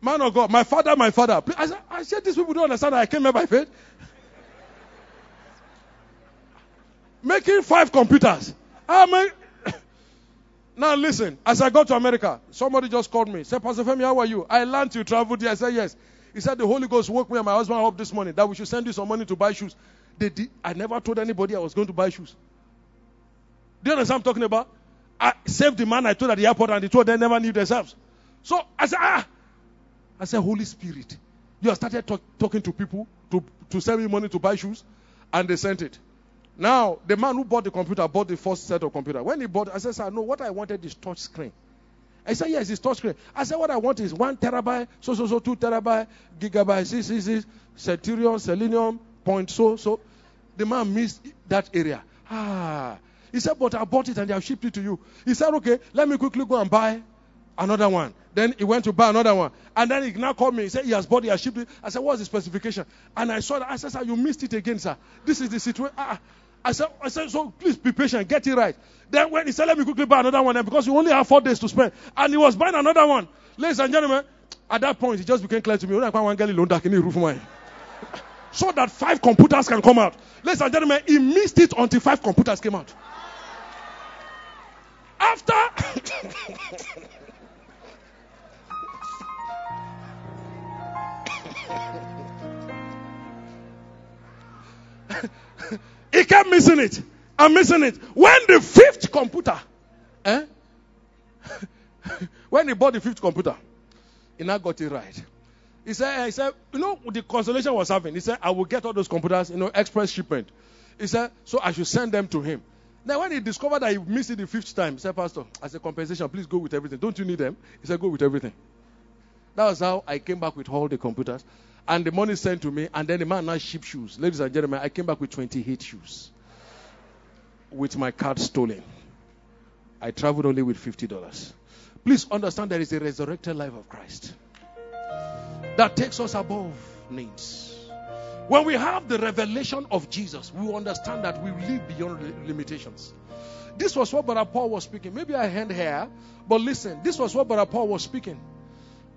Man of God, my father, my father. I said, I said these people don't understand I came here by faith. *laughs* Making five computers. I mean, now listen, as I got to America, somebody just called me. Said, Pastor Femi, how are you? I learned you traveled here. I said, yes. He said, the Holy Ghost woke me and my husband up this morning that we should send you some money to buy shoes. They did, I never told anybody I was going to buy shoes. Do you understand what I'm talking about? I saved the man I told at the airport and the told they never knew themselves. So I said, ah. I said, Holy Spirit, you have started talk, talking to people to, to send me money to buy shoes, and they sent it. Now, the man who bought the computer bought the first set of computer. When he bought, I said, sir, no, what I wanted is touch screen. I said, yes, it's touch screen. I said, what I want is one terabyte, so, so, so, two terabyte, gigabyte, six, six, six, Centurion, Selenium, point so so. The man missed that area. Ah. He said, but I bought it and they have shipped it to you. He said, okay, let me quickly go and buy another one. Then he went to buy another one. And then he now called me. He said, he has bought it, he has shipped it. I said, what's the specification? And I saw that. I said, sir, you missed it again, sir. This is the situation. Ah. I said, I said, so please be patient, get it right. Then when he said, let me quickly buy another one, because we only have four days to spend, and he was buying another one. Ladies and gentlemen, at that point, it just became clear to me. only one girl alone dark in the roof mine. *laughs* So that five computers can come out. Ladies and gentlemen, he missed it until five computers came out. After he kept missing it. I'm missing it. When the fifth computer, eh? *laughs* when he bought the fifth computer, he now got it right. He said, he said, you know, the consolation was having. He said, I will get all those computers, you know, express shipment. He said, so I should send them to him. Now, when he discovered that he missed it the fifth time, he said, Pastor, as a compensation, please go with everything. Don't you need them? He said, go with everything. That was how I came back with all the computers. And the money sent to me, and then the man now shipped shoes. Ladies and gentlemen, I came back with 28 shoes. With my card stolen. I traveled only with $50. Please understand there is a resurrected life of Christ that takes us above needs. When we have the revelation of Jesus, we understand that we live beyond limitations. This was what Brother Paul was speaking. Maybe I hand here, but listen, this was what Brother Paul was speaking.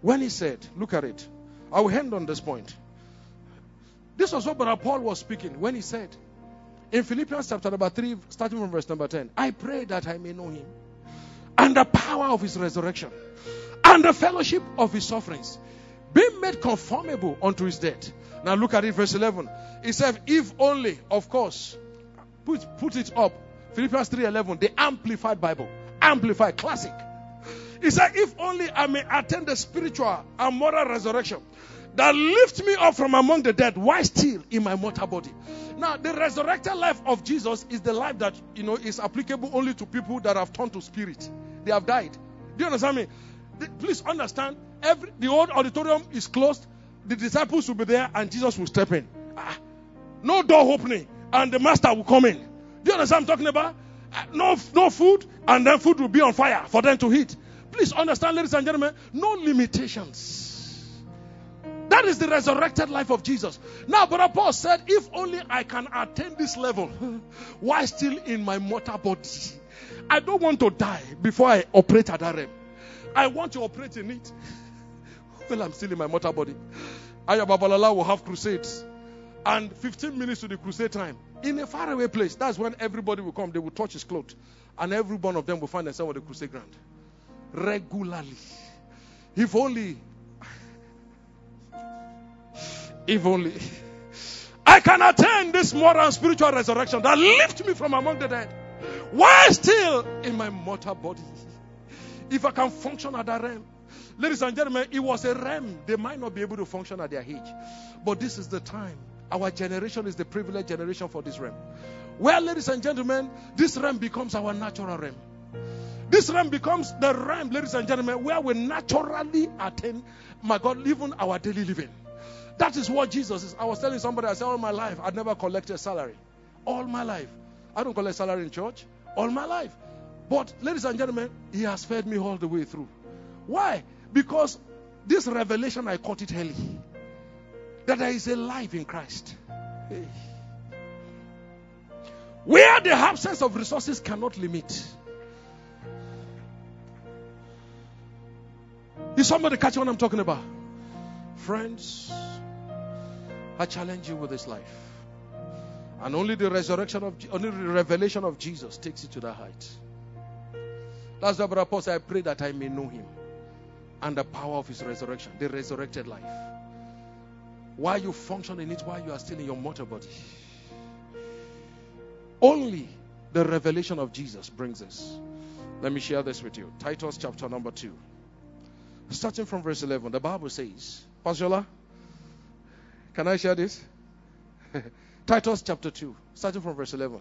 When he said, look at it. I will hand on this point. This was what Brother Paul was speaking when he said, in Philippians chapter number 3, starting from verse number 10, I pray that I may know him and the power of his resurrection and the fellowship of his sufferings, being made conformable unto his death. Now look at it, verse 11. He said, If only, of course, put, put it up. Philippians 3:11, the Amplified Bible, Amplified, classic. He said, If only I may attain the spiritual and moral resurrection that lift me up from among the dead while still in my mortal body. Now, the resurrected life of Jesus is the life that you know is applicable only to people that have turned to spirit. They have died. Do you understand me? Please understand. Every the old auditorium is closed. The disciples will be there, and Jesus will step in. Ah, no door opening, and the master will come in. Do you understand I'm talking about? Ah, no, no food, and then food will be on fire for them to eat. Please understand, ladies and gentlemen, no limitations. That is the resurrected life of Jesus. Now, Brother Paul said, If only I can attain this level *laughs* while still in my mortal body, I don't want to die before I operate at that realm. I want to operate in it. *laughs* Well, I'm still in my mortal body. Ayo Babalola will have crusades. And 15 minutes to the crusade time. In a faraway place. That's when everybody will come. They will touch his clothes. And every one of them will find themselves on the crusade ground. Regularly. If only if only I can attain this moral and spiritual resurrection that lift me from among the dead while still in my mortal body. If I can function at that realm. Ladies and gentlemen, it was a realm. They might not be able to function at their age. But this is the time. Our generation is the privileged generation for this realm. Well, ladies and gentlemen, this realm becomes our natural realm. This realm becomes the realm, ladies and gentlemen, where we naturally attain, my God, even our daily living. That is what Jesus is. I was telling somebody, I said, all my life, I'd never collected a salary. All my life. I don't collect salary in church. All my life. But, ladies and gentlemen, He has fed me all the way through. Why? Because this revelation, I caught it early. That there is a life in Christ. Hey. Where the absence of resources cannot limit. Is somebody catching what I'm talking about? Friends, I challenge you with this life. And only the resurrection of only the revelation of Jesus takes you to that height. That's why Brother Paul said, I pray that I may know him and the power of his resurrection, the resurrected life. While you function in it while you are still in your mortal body. Only the revelation of Jesus brings us. Let me share this with you. Titus chapter number 2. Starting from verse 11, the Bible says, Pastor can I share this? *laughs* Titus chapter 2, starting from verse 11.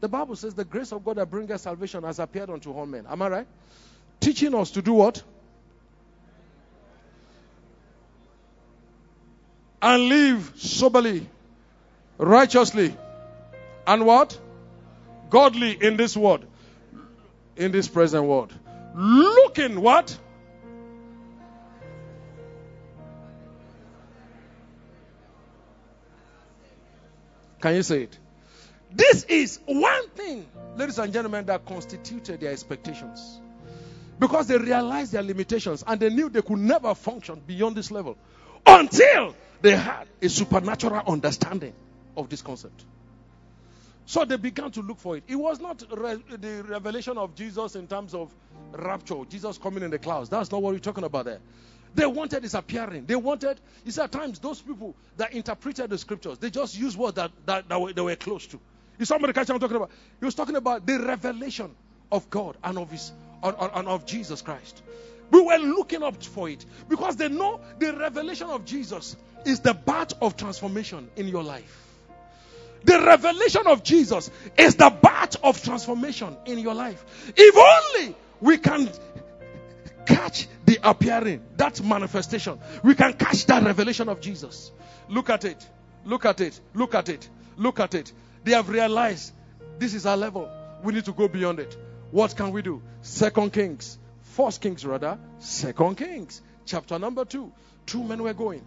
The Bible says, The grace of God that bringeth salvation has appeared unto all men. Am I right? Teaching us to do what? And live soberly, righteously, and what? Godly in this world, in this present world. Looking what? Can you say it? This is one thing, ladies and gentlemen, that constituted their expectations. Because they realized their limitations and they knew they could never function beyond this level until they had a supernatural understanding of this concept. So they began to look for it. It was not re- the revelation of Jesus in terms of rapture, Jesus coming in the clouds. That's not what we're talking about there. They wanted his appearing. They wanted, you see, at times those people that interpreted the scriptures, they just used words that, that, that were, they were close to. You the catch I'm talking about? He was talking about the revelation of God and of his and of Jesus Christ. We were looking up for it because they know the revelation of Jesus is the bat of transformation in your life. The revelation of Jesus is the bat of transformation in your life. If only we can catch the appearing, that manifestation, we can catch that revelation of Jesus. Look at it. Look at it. Look at it. Look at it. They have realized this is our level. We need to go beyond it. What can we do? Second Kings, First Kings rather, Second Kings, chapter number two. Two men were going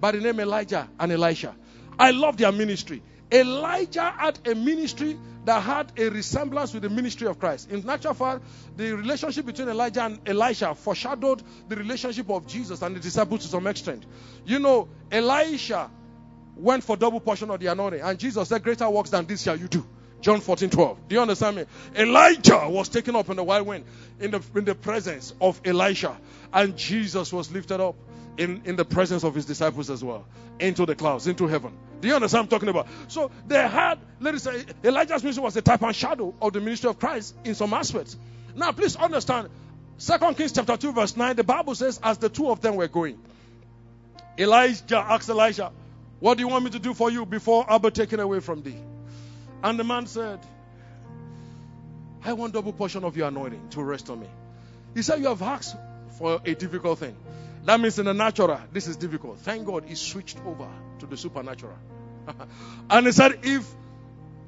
by the name Elijah and Elisha. I love their ministry. Elijah had a ministry that had a resemblance with the ministry of Christ. In natural fact, the relationship between Elijah and Elisha foreshadowed the relationship of Jesus and the disciples to some extent. You know, Elisha went for double portion of the anointing. And Jesus said, Greater works than this shall you do. John 14, 12. Do you understand me? Elijah was taken up in the wild wind in the, in the presence of Elisha. And Jesus was lifted up in, in the presence of his disciples as well. Into the clouds, into heaven. Do you understand I'm talking about? So they had, say, Elijah's ministry was a type and shadow of the ministry of Christ in some aspects. Now, please understand, Second Kings chapter 2, verse 9, the Bible says, as the two of them were going, Elijah asked Elijah, what do you want me to do for you before I'll be taken away from thee? And the man said, I want double portion of your anointing to rest on me. He said, You have asked for a difficult thing. That means in the natural, this is difficult. Thank God he switched over to the supernatural. *laughs* and he said, If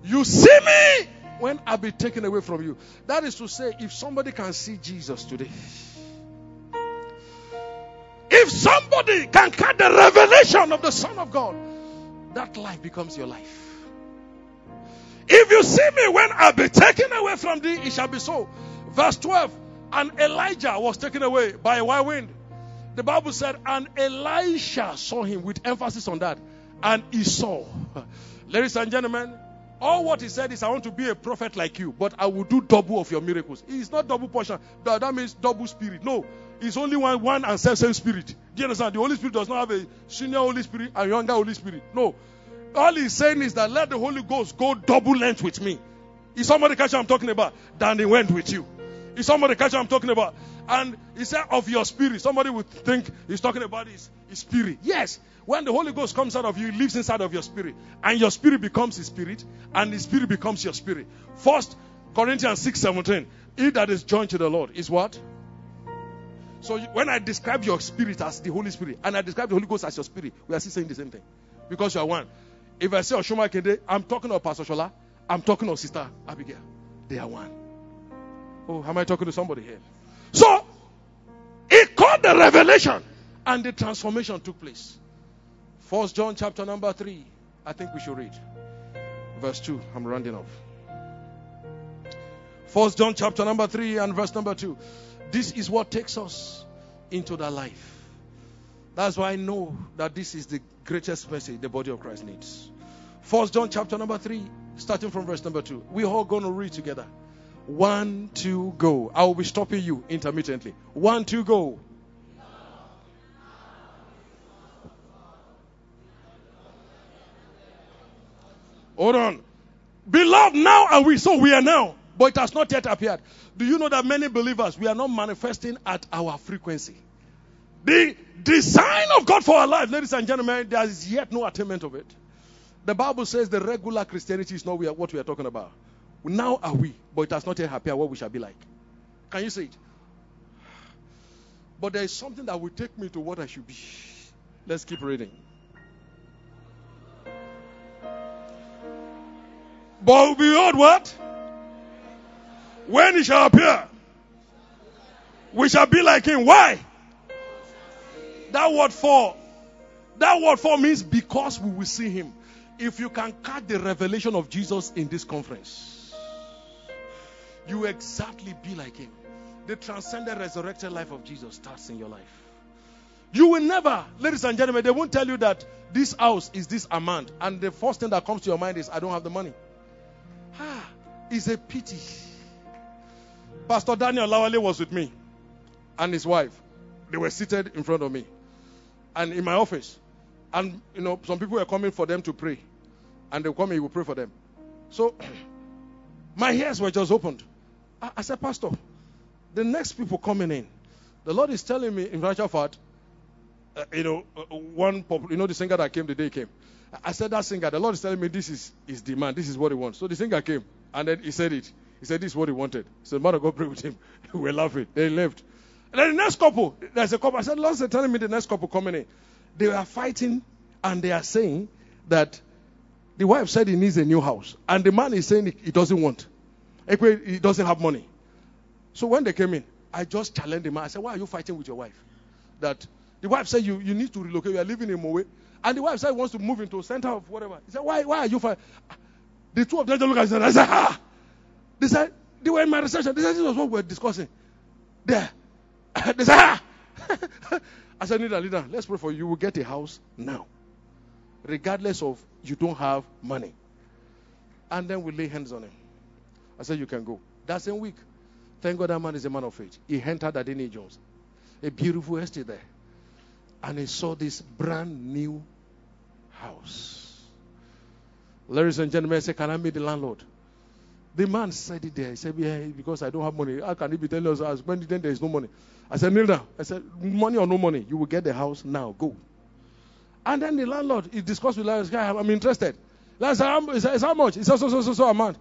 you see me when I be taken away from you, that is to say, if somebody can see Jesus today, if somebody can catch the revelation of the Son of God, that life becomes your life. If you see me when I be taken away from thee, it shall be so. Verse 12. And Elijah was taken away by a wild wind. The Bible said, and Elisha saw him with emphasis on that. And he saw. *laughs* Ladies and gentlemen, all what he said is, I want to be a prophet like you, but I will do double of your miracles. It's not double portion. That means double spirit. No, it's only one, one and same, spirit. Do you understand? The Holy Spirit does not have a senior Holy Spirit and younger Holy Spirit. No. All he's saying is that let the Holy Ghost go double length with me. Is somebody catch what I'm talking about? Than he went with you. Is somebody catch what I'm talking about? And he said of your spirit. Somebody would think he's talking about his, his spirit. Yes. When the Holy Ghost comes out of you, he lives inside of your spirit. And your spirit becomes his spirit. And his spirit becomes your spirit. First Corinthians 6 17. He that is joined to the Lord is what? So when I describe your spirit as the Holy Spirit and I describe the Holy Ghost as your spirit, we are still saying the same thing. Because you are one. If I say Oshoma Kende, I'm talking of Pastor Shola, I'm talking of Sister Abigail. They are one. Oh, am I talking to somebody here? So, it called the revelation and the transformation took place. First John chapter number 3. I think we should read. Verse 2. I'm rounding off. First John chapter number 3 and verse number 2. This is what takes us into that life. That's why I know that this is the greatest message the body of Christ needs. First John chapter number 3, starting from verse number 2. We're all going to read together. One, two, go. I will be stopping you intermittently. One, two, go. Hold on. Beloved, now are we. So we are now but it has not yet appeared. Do you know that many believers, we are not manifesting at our frequency? The design of God for our life, ladies and gentlemen, there is yet no attainment of it. The Bible says the regular Christianity is not what we are talking about. Now are we, but it has not yet appeared what we shall be like. Can you see it? But there is something that will take me to what I should be. Let's keep reading. But behold, what? When he shall appear, we shall be like him. Why? That word for, that word for means because we will see him. If you can catch the revelation of Jesus in this conference, you exactly be like him. The transcendent resurrected life of Jesus starts in your life. You will never, ladies and gentlemen, they won't tell you that this house is this amount, and the first thing that comes to your mind is, I don't have the money. Ah, it's a pity. Pastor Daniel Lawale was with me and his wife. They were seated in front of me and in my office. And, you know, some people were coming for them to pray. And they would come we will pray for them. So, *clears throat* my ears were just opened. I, I, said, Pastor, the next people coming in, the Lord is telling me, in actual fact, uh, you know, uh, one, pop, you know, the singer that came the day came. I said, that singer, the Lord is telling me this is his demand, this is what he wants. So the singer came, and then he said it. He said, this is what he wanted. So, the man, go *laughs* pray with him. we *laughs* were laughing. They left. And then the next couple, there's a couple. I said, Lord is telling me the next couple coming in. They are fighting and they are saying that the wife said he needs a new house. And the man is saying he doesn't want. He doesn't have money. So when they came in, I just challenged the man. I said, Why are you fighting with your wife? That the wife said you, you need to relocate. You are living in Mowe. And the wife said wants to move into center of whatever. He said, Why why are you fighting? The two of them just look at each other. I said, Ah! They said, they were in my reception. They said, This was what we were discussing. There. *laughs* they said, ah! *laughs* I said, leader, leader, let's pray for you. You will get a house now. Regardless of you don't have money. And then we lay hands on him. I said, you can go. That same week, thank God that man is a man of faith. He entered Adeniyi Jones, a beautiful estate there. And he saw this brand new house. Ladies and gentlemen, I said, Can I meet the landlord? The man said it there. He said, Yeah, because I don't have money. How can he be telling us it then there is no money? I said, Kneel. I said, Money or no money, you will get the house now. Go. And then the landlord, he discussed with the guy, I'm interested. Landlord said, How much? Said, So, so, so, so amount.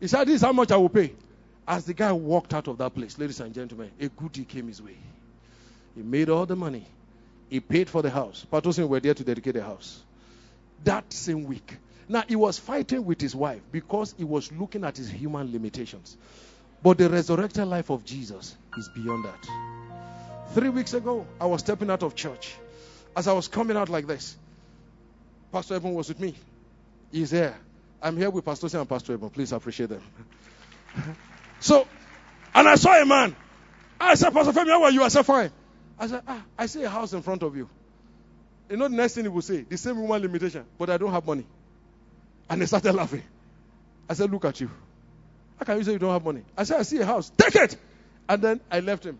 He said, This is how much I will pay. As the guy walked out of that place, ladies and gentlemen, a goodie came his way. He made all the money. He paid for the house. Patosin were there to dedicate the house. That same week, now, he was fighting with his wife because he was looking at his human limitations. But the resurrected life of Jesus is beyond that. Three weeks ago, I was stepping out of church. As I was coming out like this, Pastor Evan was with me. He's here. I'm here with Pastor Sam and Pastor Evan. Please appreciate them. *laughs* so, and I saw a man. I said, Pastor Femi, how are you? I said, fine. I said, ah, I see a house in front of you. You know the next thing he will say? The same human limitation, but I don't have money. And they started laughing. I said, Look at you. How can you say you don't have money? I said, I see a house. Take it. And then I left him.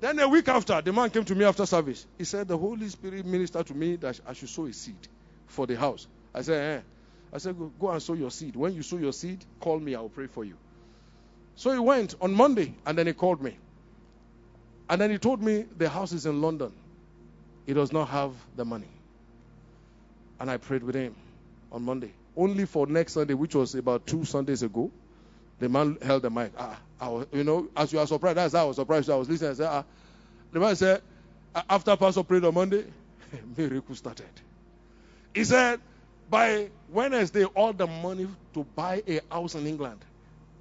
Then a week after, the man came to me after service. He said, The Holy Spirit ministered to me that I should sow a seed for the house. I said, eh. I said, go, and sow your seed. When you sow your seed, call me. I will pray for you. So he went on Monday and then he called me. And then he told me the house is in London. He does not have the money. And I prayed with him on Monday only for next Sunday, which was about two Sundays ago, the man held the mic. Ah, I was, you know, as you are surprised, that's how I was surprised. I was listening. I said, ah. The man said, after Pastor prayed on Monday, *laughs* miracle started. He said, by Wednesday, all the money to buy a house in England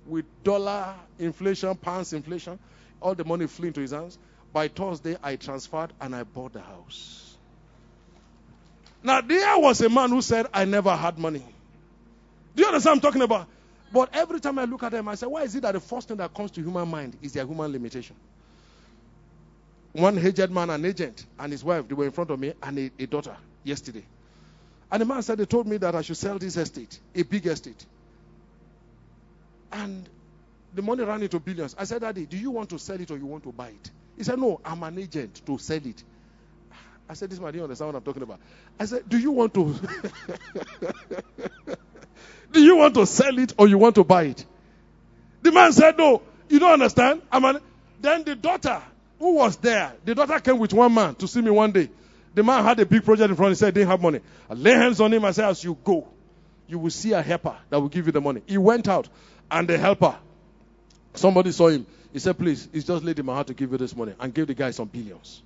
with dollar inflation, pounds inflation, all the money flew into his hands. By Thursday, I transferred and I bought the house. Now, there was a man who said, I never had money. Do you understand what I'm talking about? But every time I look at them, I say, why is it that the first thing that comes to human mind is their human limitation? One aged man, an agent, and his wife, they were in front of me, and a, a daughter yesterday. And the man said, they told me that I should sell this estate, a big estate. And the money ran into billions. I said, Daddy, do you want to sell it or you want to buy it? He said, No, I'm an agent to sell it. I said, This man, you understand what I'm talking about? I said, Do you want to *laughs* Do you want to sell it or you want to buy it? The man said, No, you don't understand. I mean, then the daughter who was there, the daughter came with one man to see me one day. The man had a big project in front. He said, didn't have money. I lay hands on him. I said, As you go, you will see a helper that will give you the money. He went out, and the helper, somebody saw him. He said, Please, it's just laid in my heart to give you this money, and gave the guy some billions.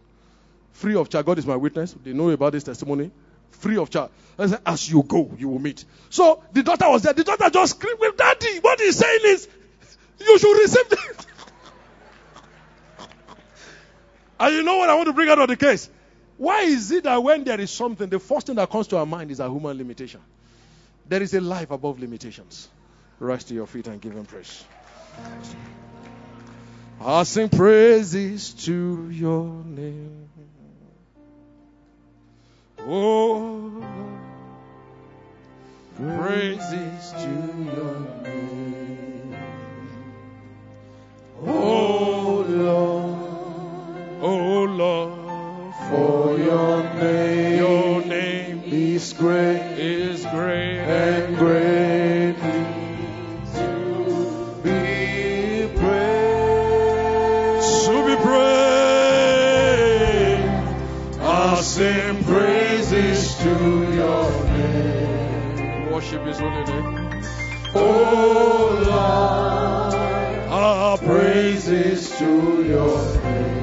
Free of charge. God is my witness. They know about this testimony free of charge. I said, as you go, you will meet. So the daughter was there. The daughter just screamed, with Daddy, what he's saying is, you should receive it. *laughs* and you know what I want to bring out of the case? Why is it that when there is something, the first thing that comes to our mind is a human limitation? There is a life above limitations. Rise to your feet and give him praise. I sing praises to your name. Oh, praises to your name. Oh Lord, oh Lord, For your name, your name is great is great and greatly to be praised. to be praised. I sing praises to your name. Worship His holy name. Oh Lord, praise praises to your name.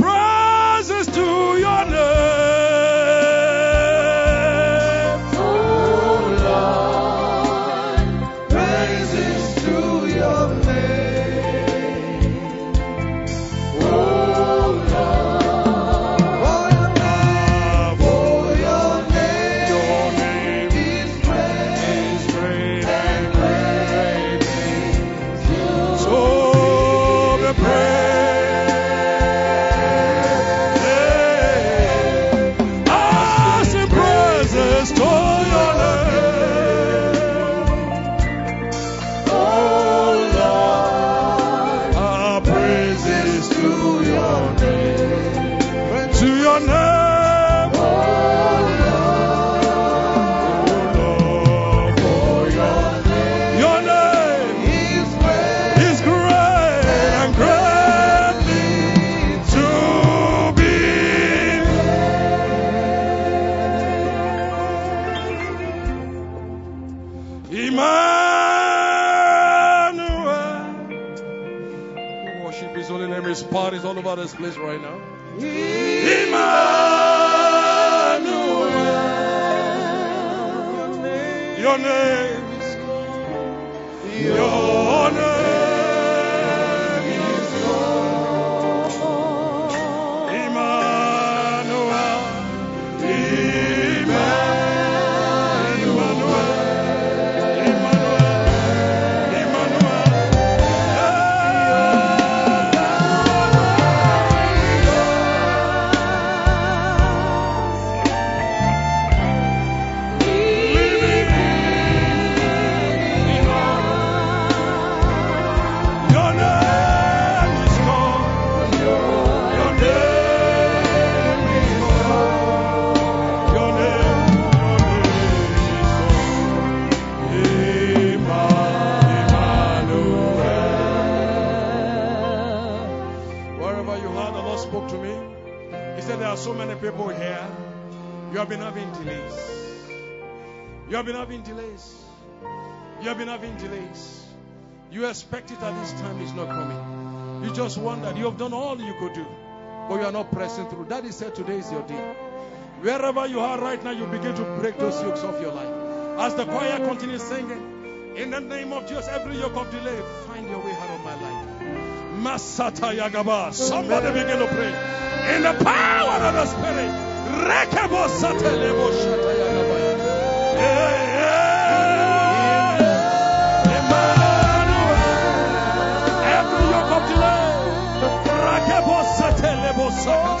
power is all over this place right now. Emmanuel. Your name have been having delays. You have been having delays. You have been having delays. You expect it at this time, it's not coming. You just wondered. You have done all you could do, but you are not pressing through. Daddy said today is your day. Wherever you are right now, you begin to break those yokes off your life. As the choir continues singing, in the name of Jesus, every yoke of delay, find your way out of my life. Masata Yagaba. Somebody begin to pray. In the power of the Spirit. Emmanuel. Every yoke of delay. Rakebo Satelebo Sakata.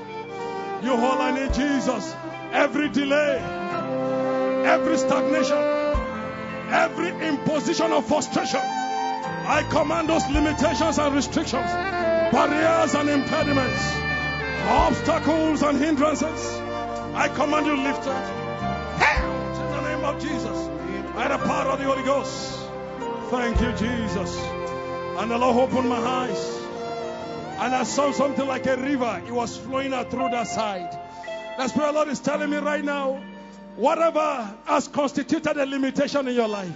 You I need, Jesus. Every delay, every stagnation, every imposition of frustration. I command those limitations and restrictions, barriers and impediments, obstacles and hindrances. I command you lifted. In the name of Jesus. By the power of the Holy Ghost. Thank you, Jesus. And the Lord opened my eyes. And I saw something like a river. It was flowing out through that side. Spirit of the Lord is telling me right now whatever has constituted a limitation in your life,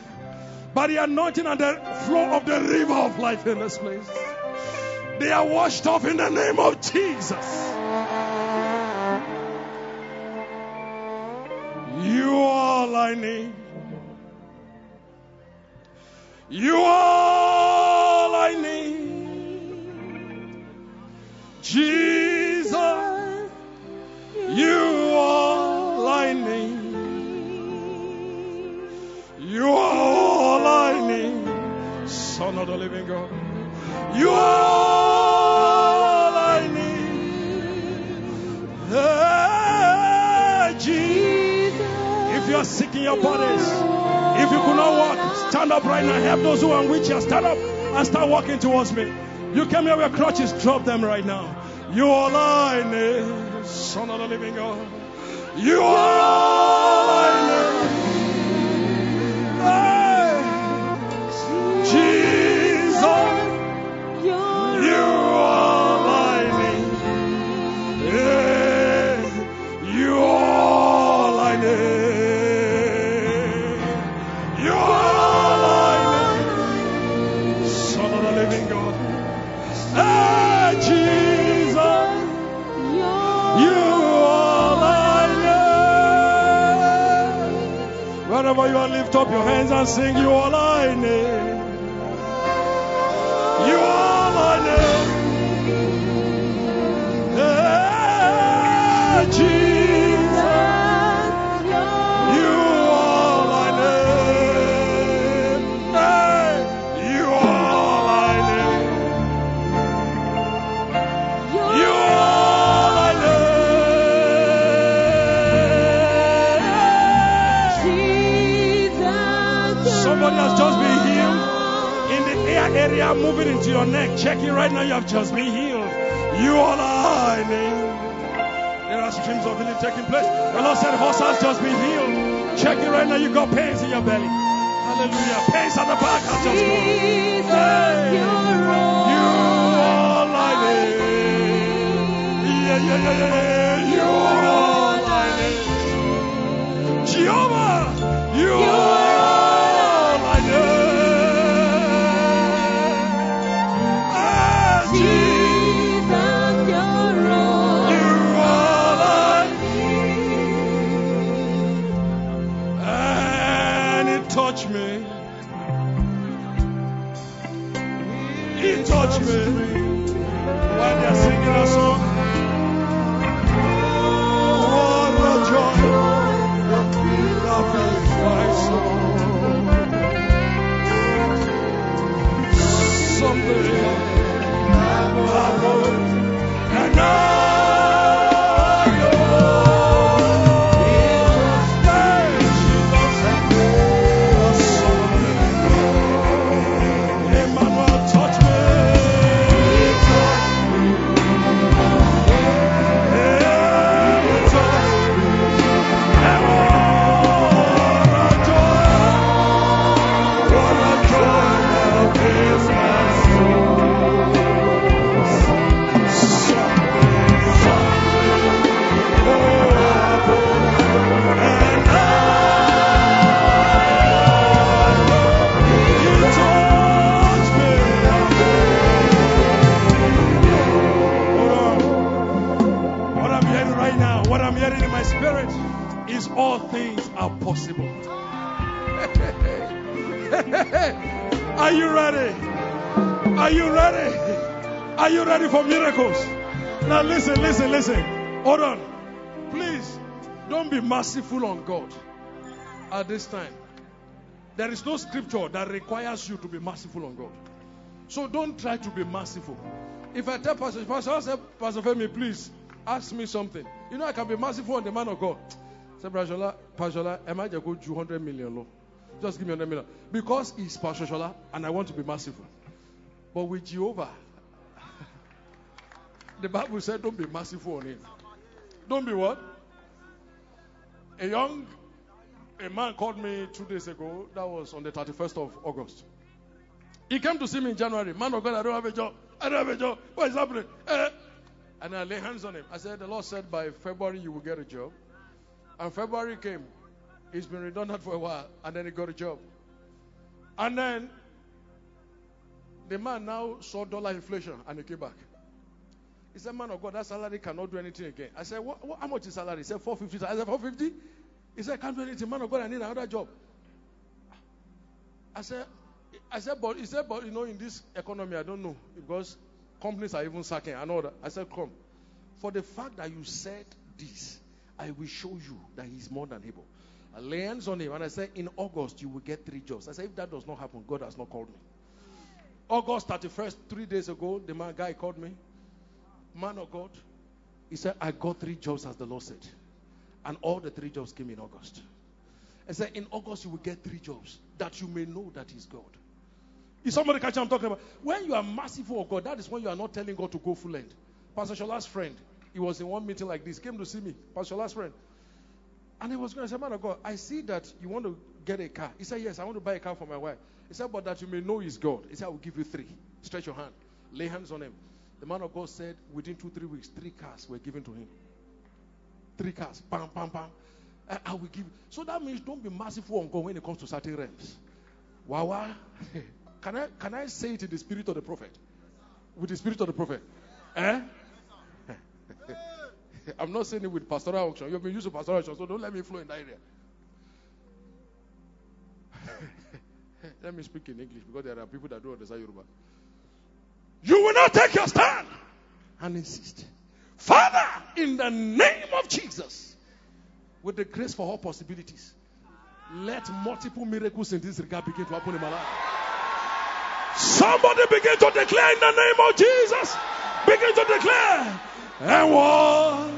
by the anointing and the flow of the river of life in this place, they are washed off in the name of Jesus. You are all I need. You are Jesus, you are I need. You are all I need. Son of the living God. You are all I need. Hey, Jesus. If you are sick in your bodies, if you could not walk, stand up right now. Help those who are wheelchairs. Stand up and start walking towards me. You came here with crutches. Drop them right now. You are need, Son of the Living God. You are all Wherever you are, lift up your hands and sing, You all I need. You all I need. Hey, Jesus. Area, moving into your neck. Check it right now. You have just been healed. You all I need. There are streams of healing taking place. The Lord said, horse has just been healed. Check it right now. You got pains in your belly. Hallelujah. Pains at the back has just gone. Hey, you all I need. Yeah, yeah, yeah, yeah. You all I need. Jehovah, you all this time. There is no scripture that requires you to be merciful on God. So don't try to be merciful. If I tell Pastor, Pastor, say, Pastor Femi, please ask me something. You know, I can be merciful on the man of God. Say, Pastor Pastor am I just go 200 million low? Just give me 100 million. Because he's Pastor Shola and I want to be merciful. But with Jehovah, *laughs* the Bible said, don't be merciful on him. Don't be what? A young a man called me two days ago. That was on the 31st of August. He came to see me in January. Man of God, I don't have a job. I don't have a job. What is happening? Eh. And I lay hands on him. I said, The Lord said by February you will get a job. And February came. He's been redundant for a while. And then he got a job. And then the man now saw dollar inflation and he came back. He said, Man of God, that salary cannot do anything again. I said, what, what, How much is salary? He said, 450. I said, 450? He said, I can't do anything. Man of God, I need another job. I said, I said, but he said, but you know, in this economy, I don't know because companies are even sacking and that. I said, come. For the fact that you said this, I will show you that he's more than able. I lay hands on him and I said, in August, you will get three jobs. I said, if that does not happen, God has not called me. August 31st, three days ago, the man guy called me. Man of God. He said, I got three jobs as the Lord said. And all the three jobs came in August. I said, in August you will get three jobs that you may know that is God. Is somebody catching I'm talking about? When you are merciful of God, that is when you are not telling God to go full end. Pastor Shola's friend, he was in one meeting like this, came to see me, Pastor Shola's friend. And he was going to say, Man of God, I see that you want to get a car. He said, Yes, I want to buy a car for my wife. He said, But that you may know is God. He said, I will give you three. Stretch your hand, lay hands on him. The man of God said, Within two, three weeks, three cars were given to him. Three cars. Pam, pam, pam. I, I will give. So that means don't be merciful on God when it comes to certain realms. Wawa. *laughs* Can I can I say it in the spirit of the prophet? With the spirit of the prophet? Eh? *laughs* I'm not saying it with pastoral unction. You've been used to pastoral unction, so don't let me flow in that area. *laughs* let me speak in English because there are people that don't understand Yoruba. You will not take your stand and insist. Father, in the name of Jesus, with the grace for all possibilities, let multiple miracles in this regard begin to happen in my life. Somebody begin to declare in the name of Jesus. Begin to declare. And what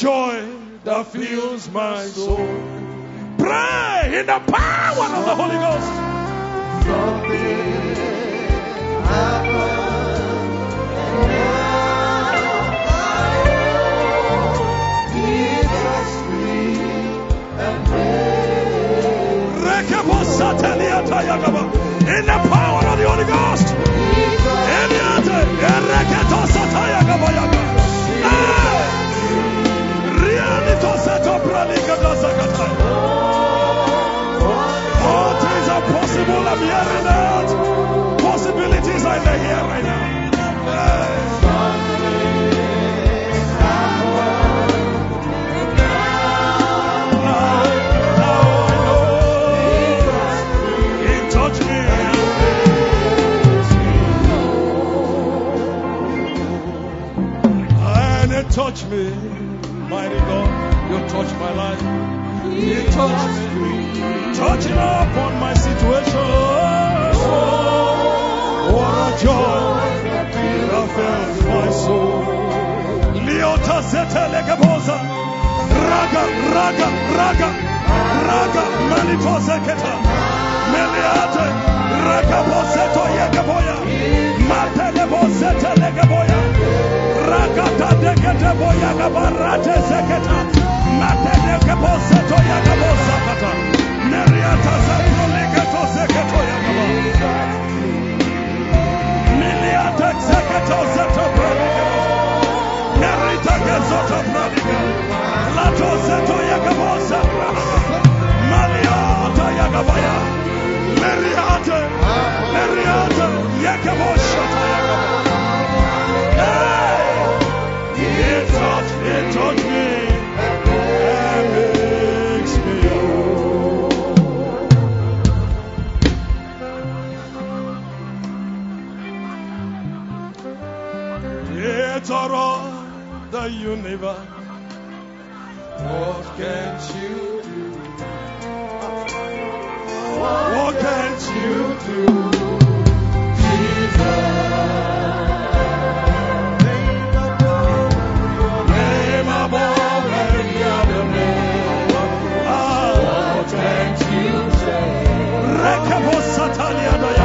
joy that fills my soul. Pray in the power of the Holy Ghost. In the power of the Holy Ghost. All possible. I'm hearing that. Possibilities are in the here right now. Touch me, mighty God. You touch my life. You touch me, touching upon my situation. Oh, what a joy that fills my soul. Liota zete legebosa, raga, raga, raga, raga, manito zeketa, meliate, raga boseto yegeboya, mate lebosete legeboya. Rakata dekete boya gabarate seketa. Mate dekebo seto ya gabo sakata. Neriata sapro legeto seketo ya gaba. Miliate seketo seto pradigebo. Nerita gezoto pradiga. Lato seto ya gabo sakra. Maliata ya gabaya. Meriate. Meriate. Yekebo shata ya gaba. What can you do? What can you do? Rekabo Sataniano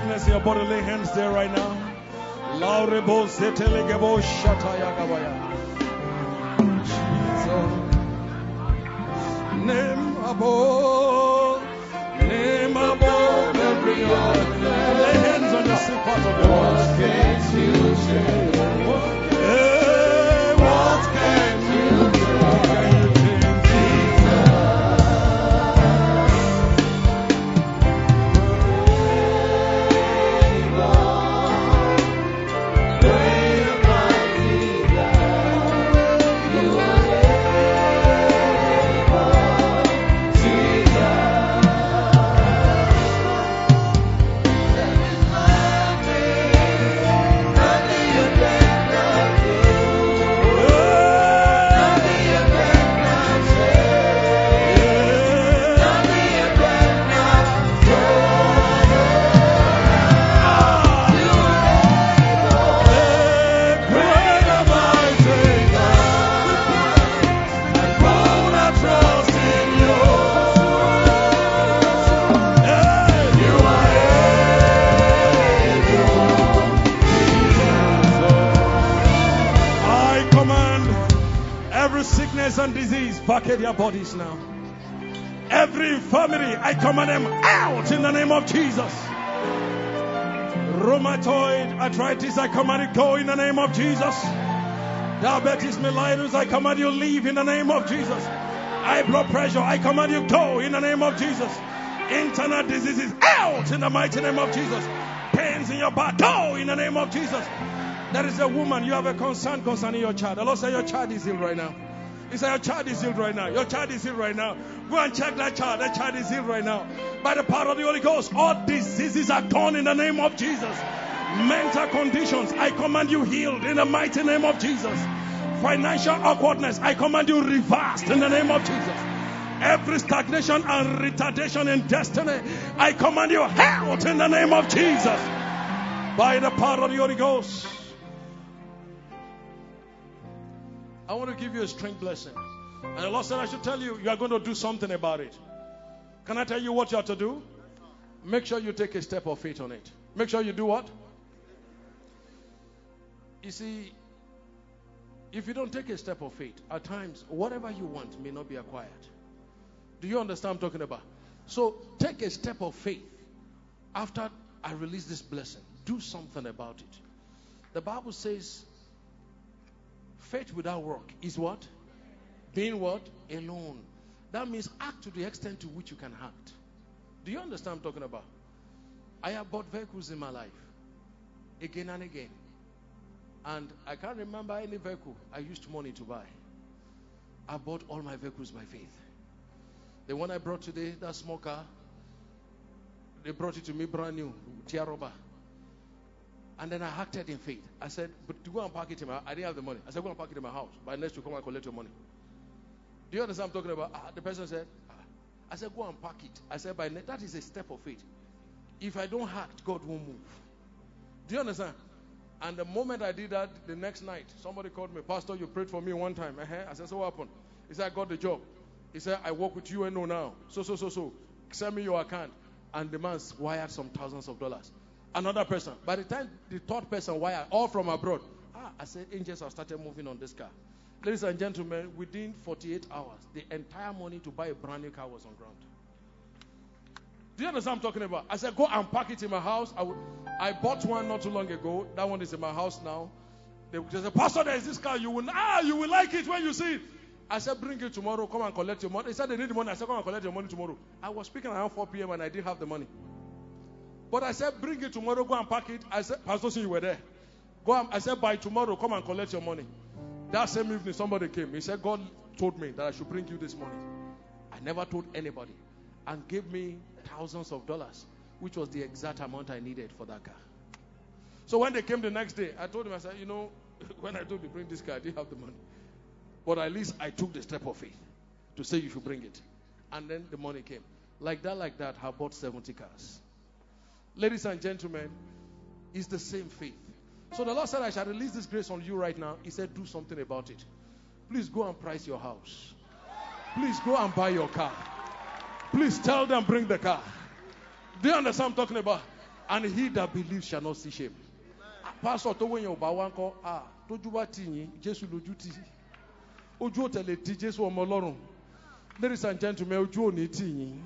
sickness in your body, lay hands there right now. Laurebo zetelegebo shatayagabaya. Jesus. Name above, name above every other. Lay hands on the sick part of your body. Hey, what back their bodies now. Every infirmity, I command them out in the name of Jesus. Rheumatoid arthritis, I command it go in the name of Jesus. Diabetes mellitus, I command you leave in the name of Jesus. High blood pressure, I command you go in the name of Jesus. Internal diseases out in the mighty name of Jesus. Pains in your back, go in the name of Jesus. There is a woman, you have a concern concerning your child. The Lord said your child is ill right now. He said your child is healed right now. Your child is healed right now. Go and check that child. That child is healed right now. By the power of the Holy Ghost, all diseases are gone in the name of Jesus. Mental conditions, I command you healed in the mighty name of Jesus. Financial awkwardness, I command you reversed in the name of Jesus. Every stagnation and retardation in destiny, I command you out in the name of Jesus. By the power of the Holy Ghost. I want to give you a strength blessing. And the Lord said, I should tell you, you are going to do something about it. Can I tell you what you have to do? Make sure you take a step of faith on it. Make sure you do what? You see, if you don't take a step of faith, at times, whatever you want may not be acquired. Do you understand I'm talking about? So take a step of faith. After I release this blessing, do something about it. The Bible says, faith without work is what? Being what? Alone. That means act to the extent to which you can act. Do you understand I'm talking about? I have bought vehicles in my life again and again. And I can't remember any vehicle I used money to buy. I bought all my vehicles by faith. The one I brought today, that small car, they brought it to me brand new, Tiaroba. And then I acted in faith. I said, but to go and park it in my I didn't have the money. I said, go and park it in my house. By next to come and collect your money. Do you understand I'm talking about? Ah, the person said, ah. I said, go and park it. I said, by that is a step of faith. If I don't act, God won't move. Do you understand? And the moment I did that, the next night, somebody called me, Pastor, you prayed for me one time. Uh-huh. I said, so what happened? He said, I got the job. He said, I work with you and UNO now. So, so, so, so. Send me your account. And the man's wired some thousands of dollars. Another person. By the time the third person wired, all from abroad. Ah, I said, angels have started moving on this car. Ladies and gentlemen, within 48 hours, the entire money to buy a brand new car was on ground. Do you understand what I'm talking about? I said, go and park it in my house. I, I bought one not too long ago. That one is in my house now. They, they said, Pastor, there is this car. You will, ah, you will like it when you see it. I said, bring it tomorrow. Come and collect your money. He said, they need the money. I said, come and collect your money tomorrow. I was speaking around 4 p.m. and I didn't have the money. But I said, bring it tomorrow. Go and pack it. I said, Pastor, see you were there. Go and, I said, by tomorrow, come and collect your money. That same evening, somebody came. He said, God told me that I should bring you this money. I never told anybody. And gave me thousands of dollars, which was the exact amount I needed for that car. So when they came the next day, I told him, I said, you know, *laughs* when I told you to bring this car, I didn't have the money. But at least I took the step of faith to say you should bring it. And then the money came. Like that, like that, I bought 70 cars. Ladies and gentlemen, it's the same faith. So the Lord said, I shall release this grace on you right now. He said, do something about it. Please go and price your house. Please go and buy your car. Please tell them, bring the car. Do you understand what I'm talking about? And he that believes shall not see shame. Pastor wẹ̀yìn ọba wa ń ah Jésù lójú tì ojú ò tẹ̀lé ti ọmọ. Ladies and gentlemen, ojú ní tì yín.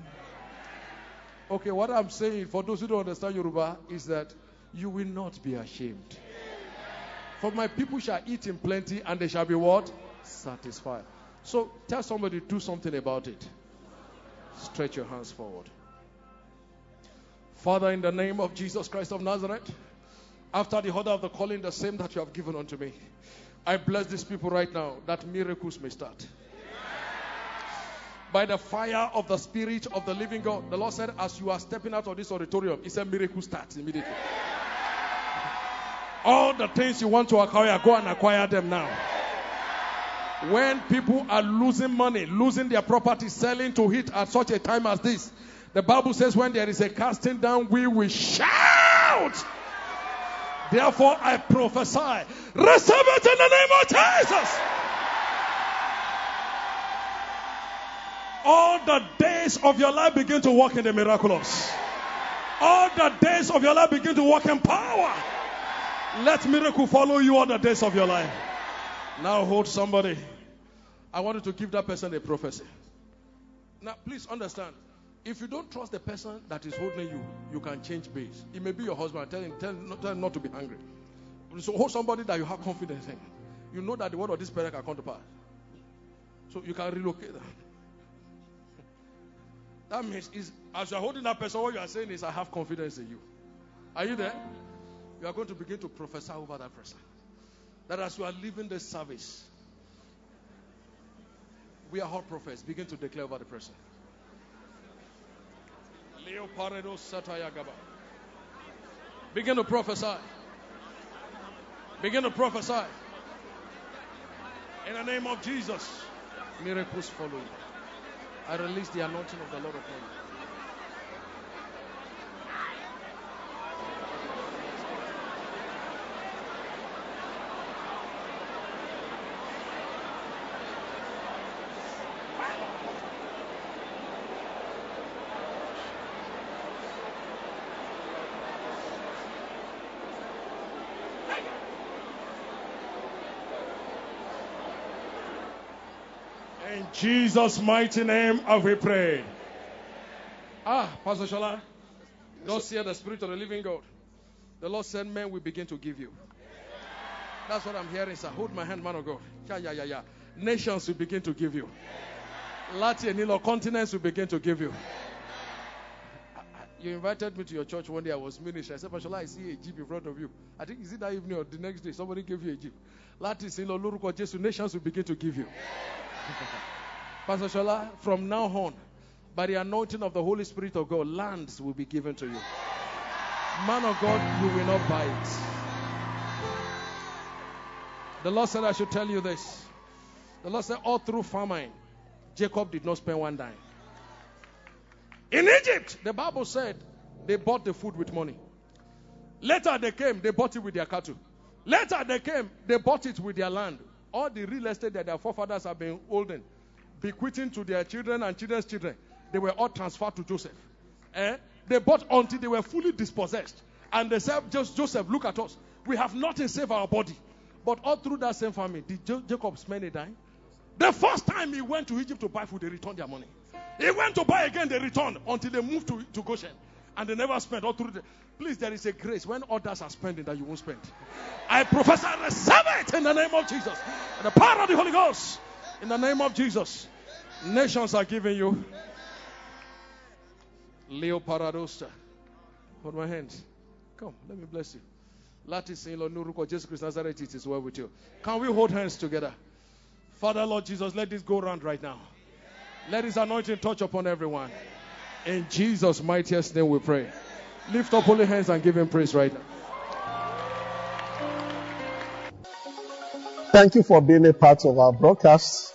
Okay, what I'm saying for those who don't understand Yoruba is that you will not be ashamed. For my people shall eat in plenty and they shall be what? Satisfied. So tell somebody, to do something about it. Stretch your hands forward. Father, in the name of Jesus Christ of Nazareth, after the order of the calling, the same that you have given unto me, I bless these people right now that miracles may start. By the fire of the Spirit of the living God, the Lord said, as you are stepping out of this auditorium, it's a miracle starts immediately. All the things you want to acquire, go and acquire them now. When people are losing money, losing their property, selling to hit at such a time as this, the Bible says, when there is a casting down, we will shout. Therefore, I prophesy, receive it in the name of Jesus. All the days of your life begin to walk in the miraculous. All the days of your life begin to walk in power. Let miracle follow you all the days of your life. Now hold somebody. I want you to give that person a prophecy. Now, please understand. If you don't trust the person that is holding you, you can change base. It may be your husband. Tell him, tell him, not, tell him not to be angry. So hold somebody that you have confidence in. You know that the word of this parent can come to pass. So you can relocate. That means is as you are holding that person, what you are saying is, I have confidence in you. Are you there? You are going to begin to prophesy over that person. That as you are leaving this service, we are hot prophets. Begin to declare over the person. Begin to prophesy. Begin to prophesy. In the name of Jesus, miracles follow you. I release the anointing of the Lord upon you. In Jesus' mighty name, have we prayed. Ah, Pastor Shola, thus hear the Spirit of the living God. The Lord said, Men will begin to give you. That's what I'm hearing, sir. Hold my hand, man of God. Yeah, yeah, yeah, yeah. Nations will begin to give you. Latin, know, continents will begin to give you. You invited me to your church one day. I was ministering. I said, Pastor, I see a jeep in front of you. I think is it that evening or the next day somebody gave you a jeep. Latin, say, Lord, Jesus, nations will begin to give you. *laughs* Pastor Shola, from now on, by the anointing of the Holy Spirit of God, lands will be given to you. Man of God, you will not buy it. The Lord said, I should tell you this. The Lord said, all through famine, Jacob did not spend one dime. In Egypt, the Bible said they bought the food with money. Later they came, they bought it with their cattle. Later they came, they bought it with their land. All the real estate that their forefathers have been holding, bequeathing to their children and children's children, they were all transferred to Joseph. Eh? They bought until they were fully dispossessed. And they said, just Joseph, look at us. We have nothing save our body. But all through that same family, did Jo- Jacob dime? The first time he went to Egypt to buy food, they returned their money. He went to buy again, they returned until they moved to, to Goshen. And they never spent all through the. Please, there is a grace when others are spending that you won't spend. I prophesy, receive it in the name of Jesus. And the power of the Holy Ghost, in the name of Jesus. Nations are giving you. Leo Paradosta. Hold my hands. Come, let me bless you. Latin in Lord Nuruko, Jesus Christ Nazareth, it is well with you. Can we hold hands together? Father, Lord Jesus, let this go round right now. Let his anointing touch upon everyone. In Jesus' mightiest name we pray. Lift up holy hands and give him praise right now. Thank you for being a part of our broadcast.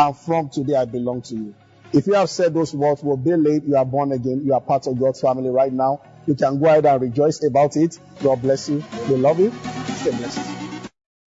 and from today I belong to you. If you have said those words, will be late, you are born again, you are part of God's family right now. You can go ahead and rejoice about it. God bless you. We love you. Stay blessed.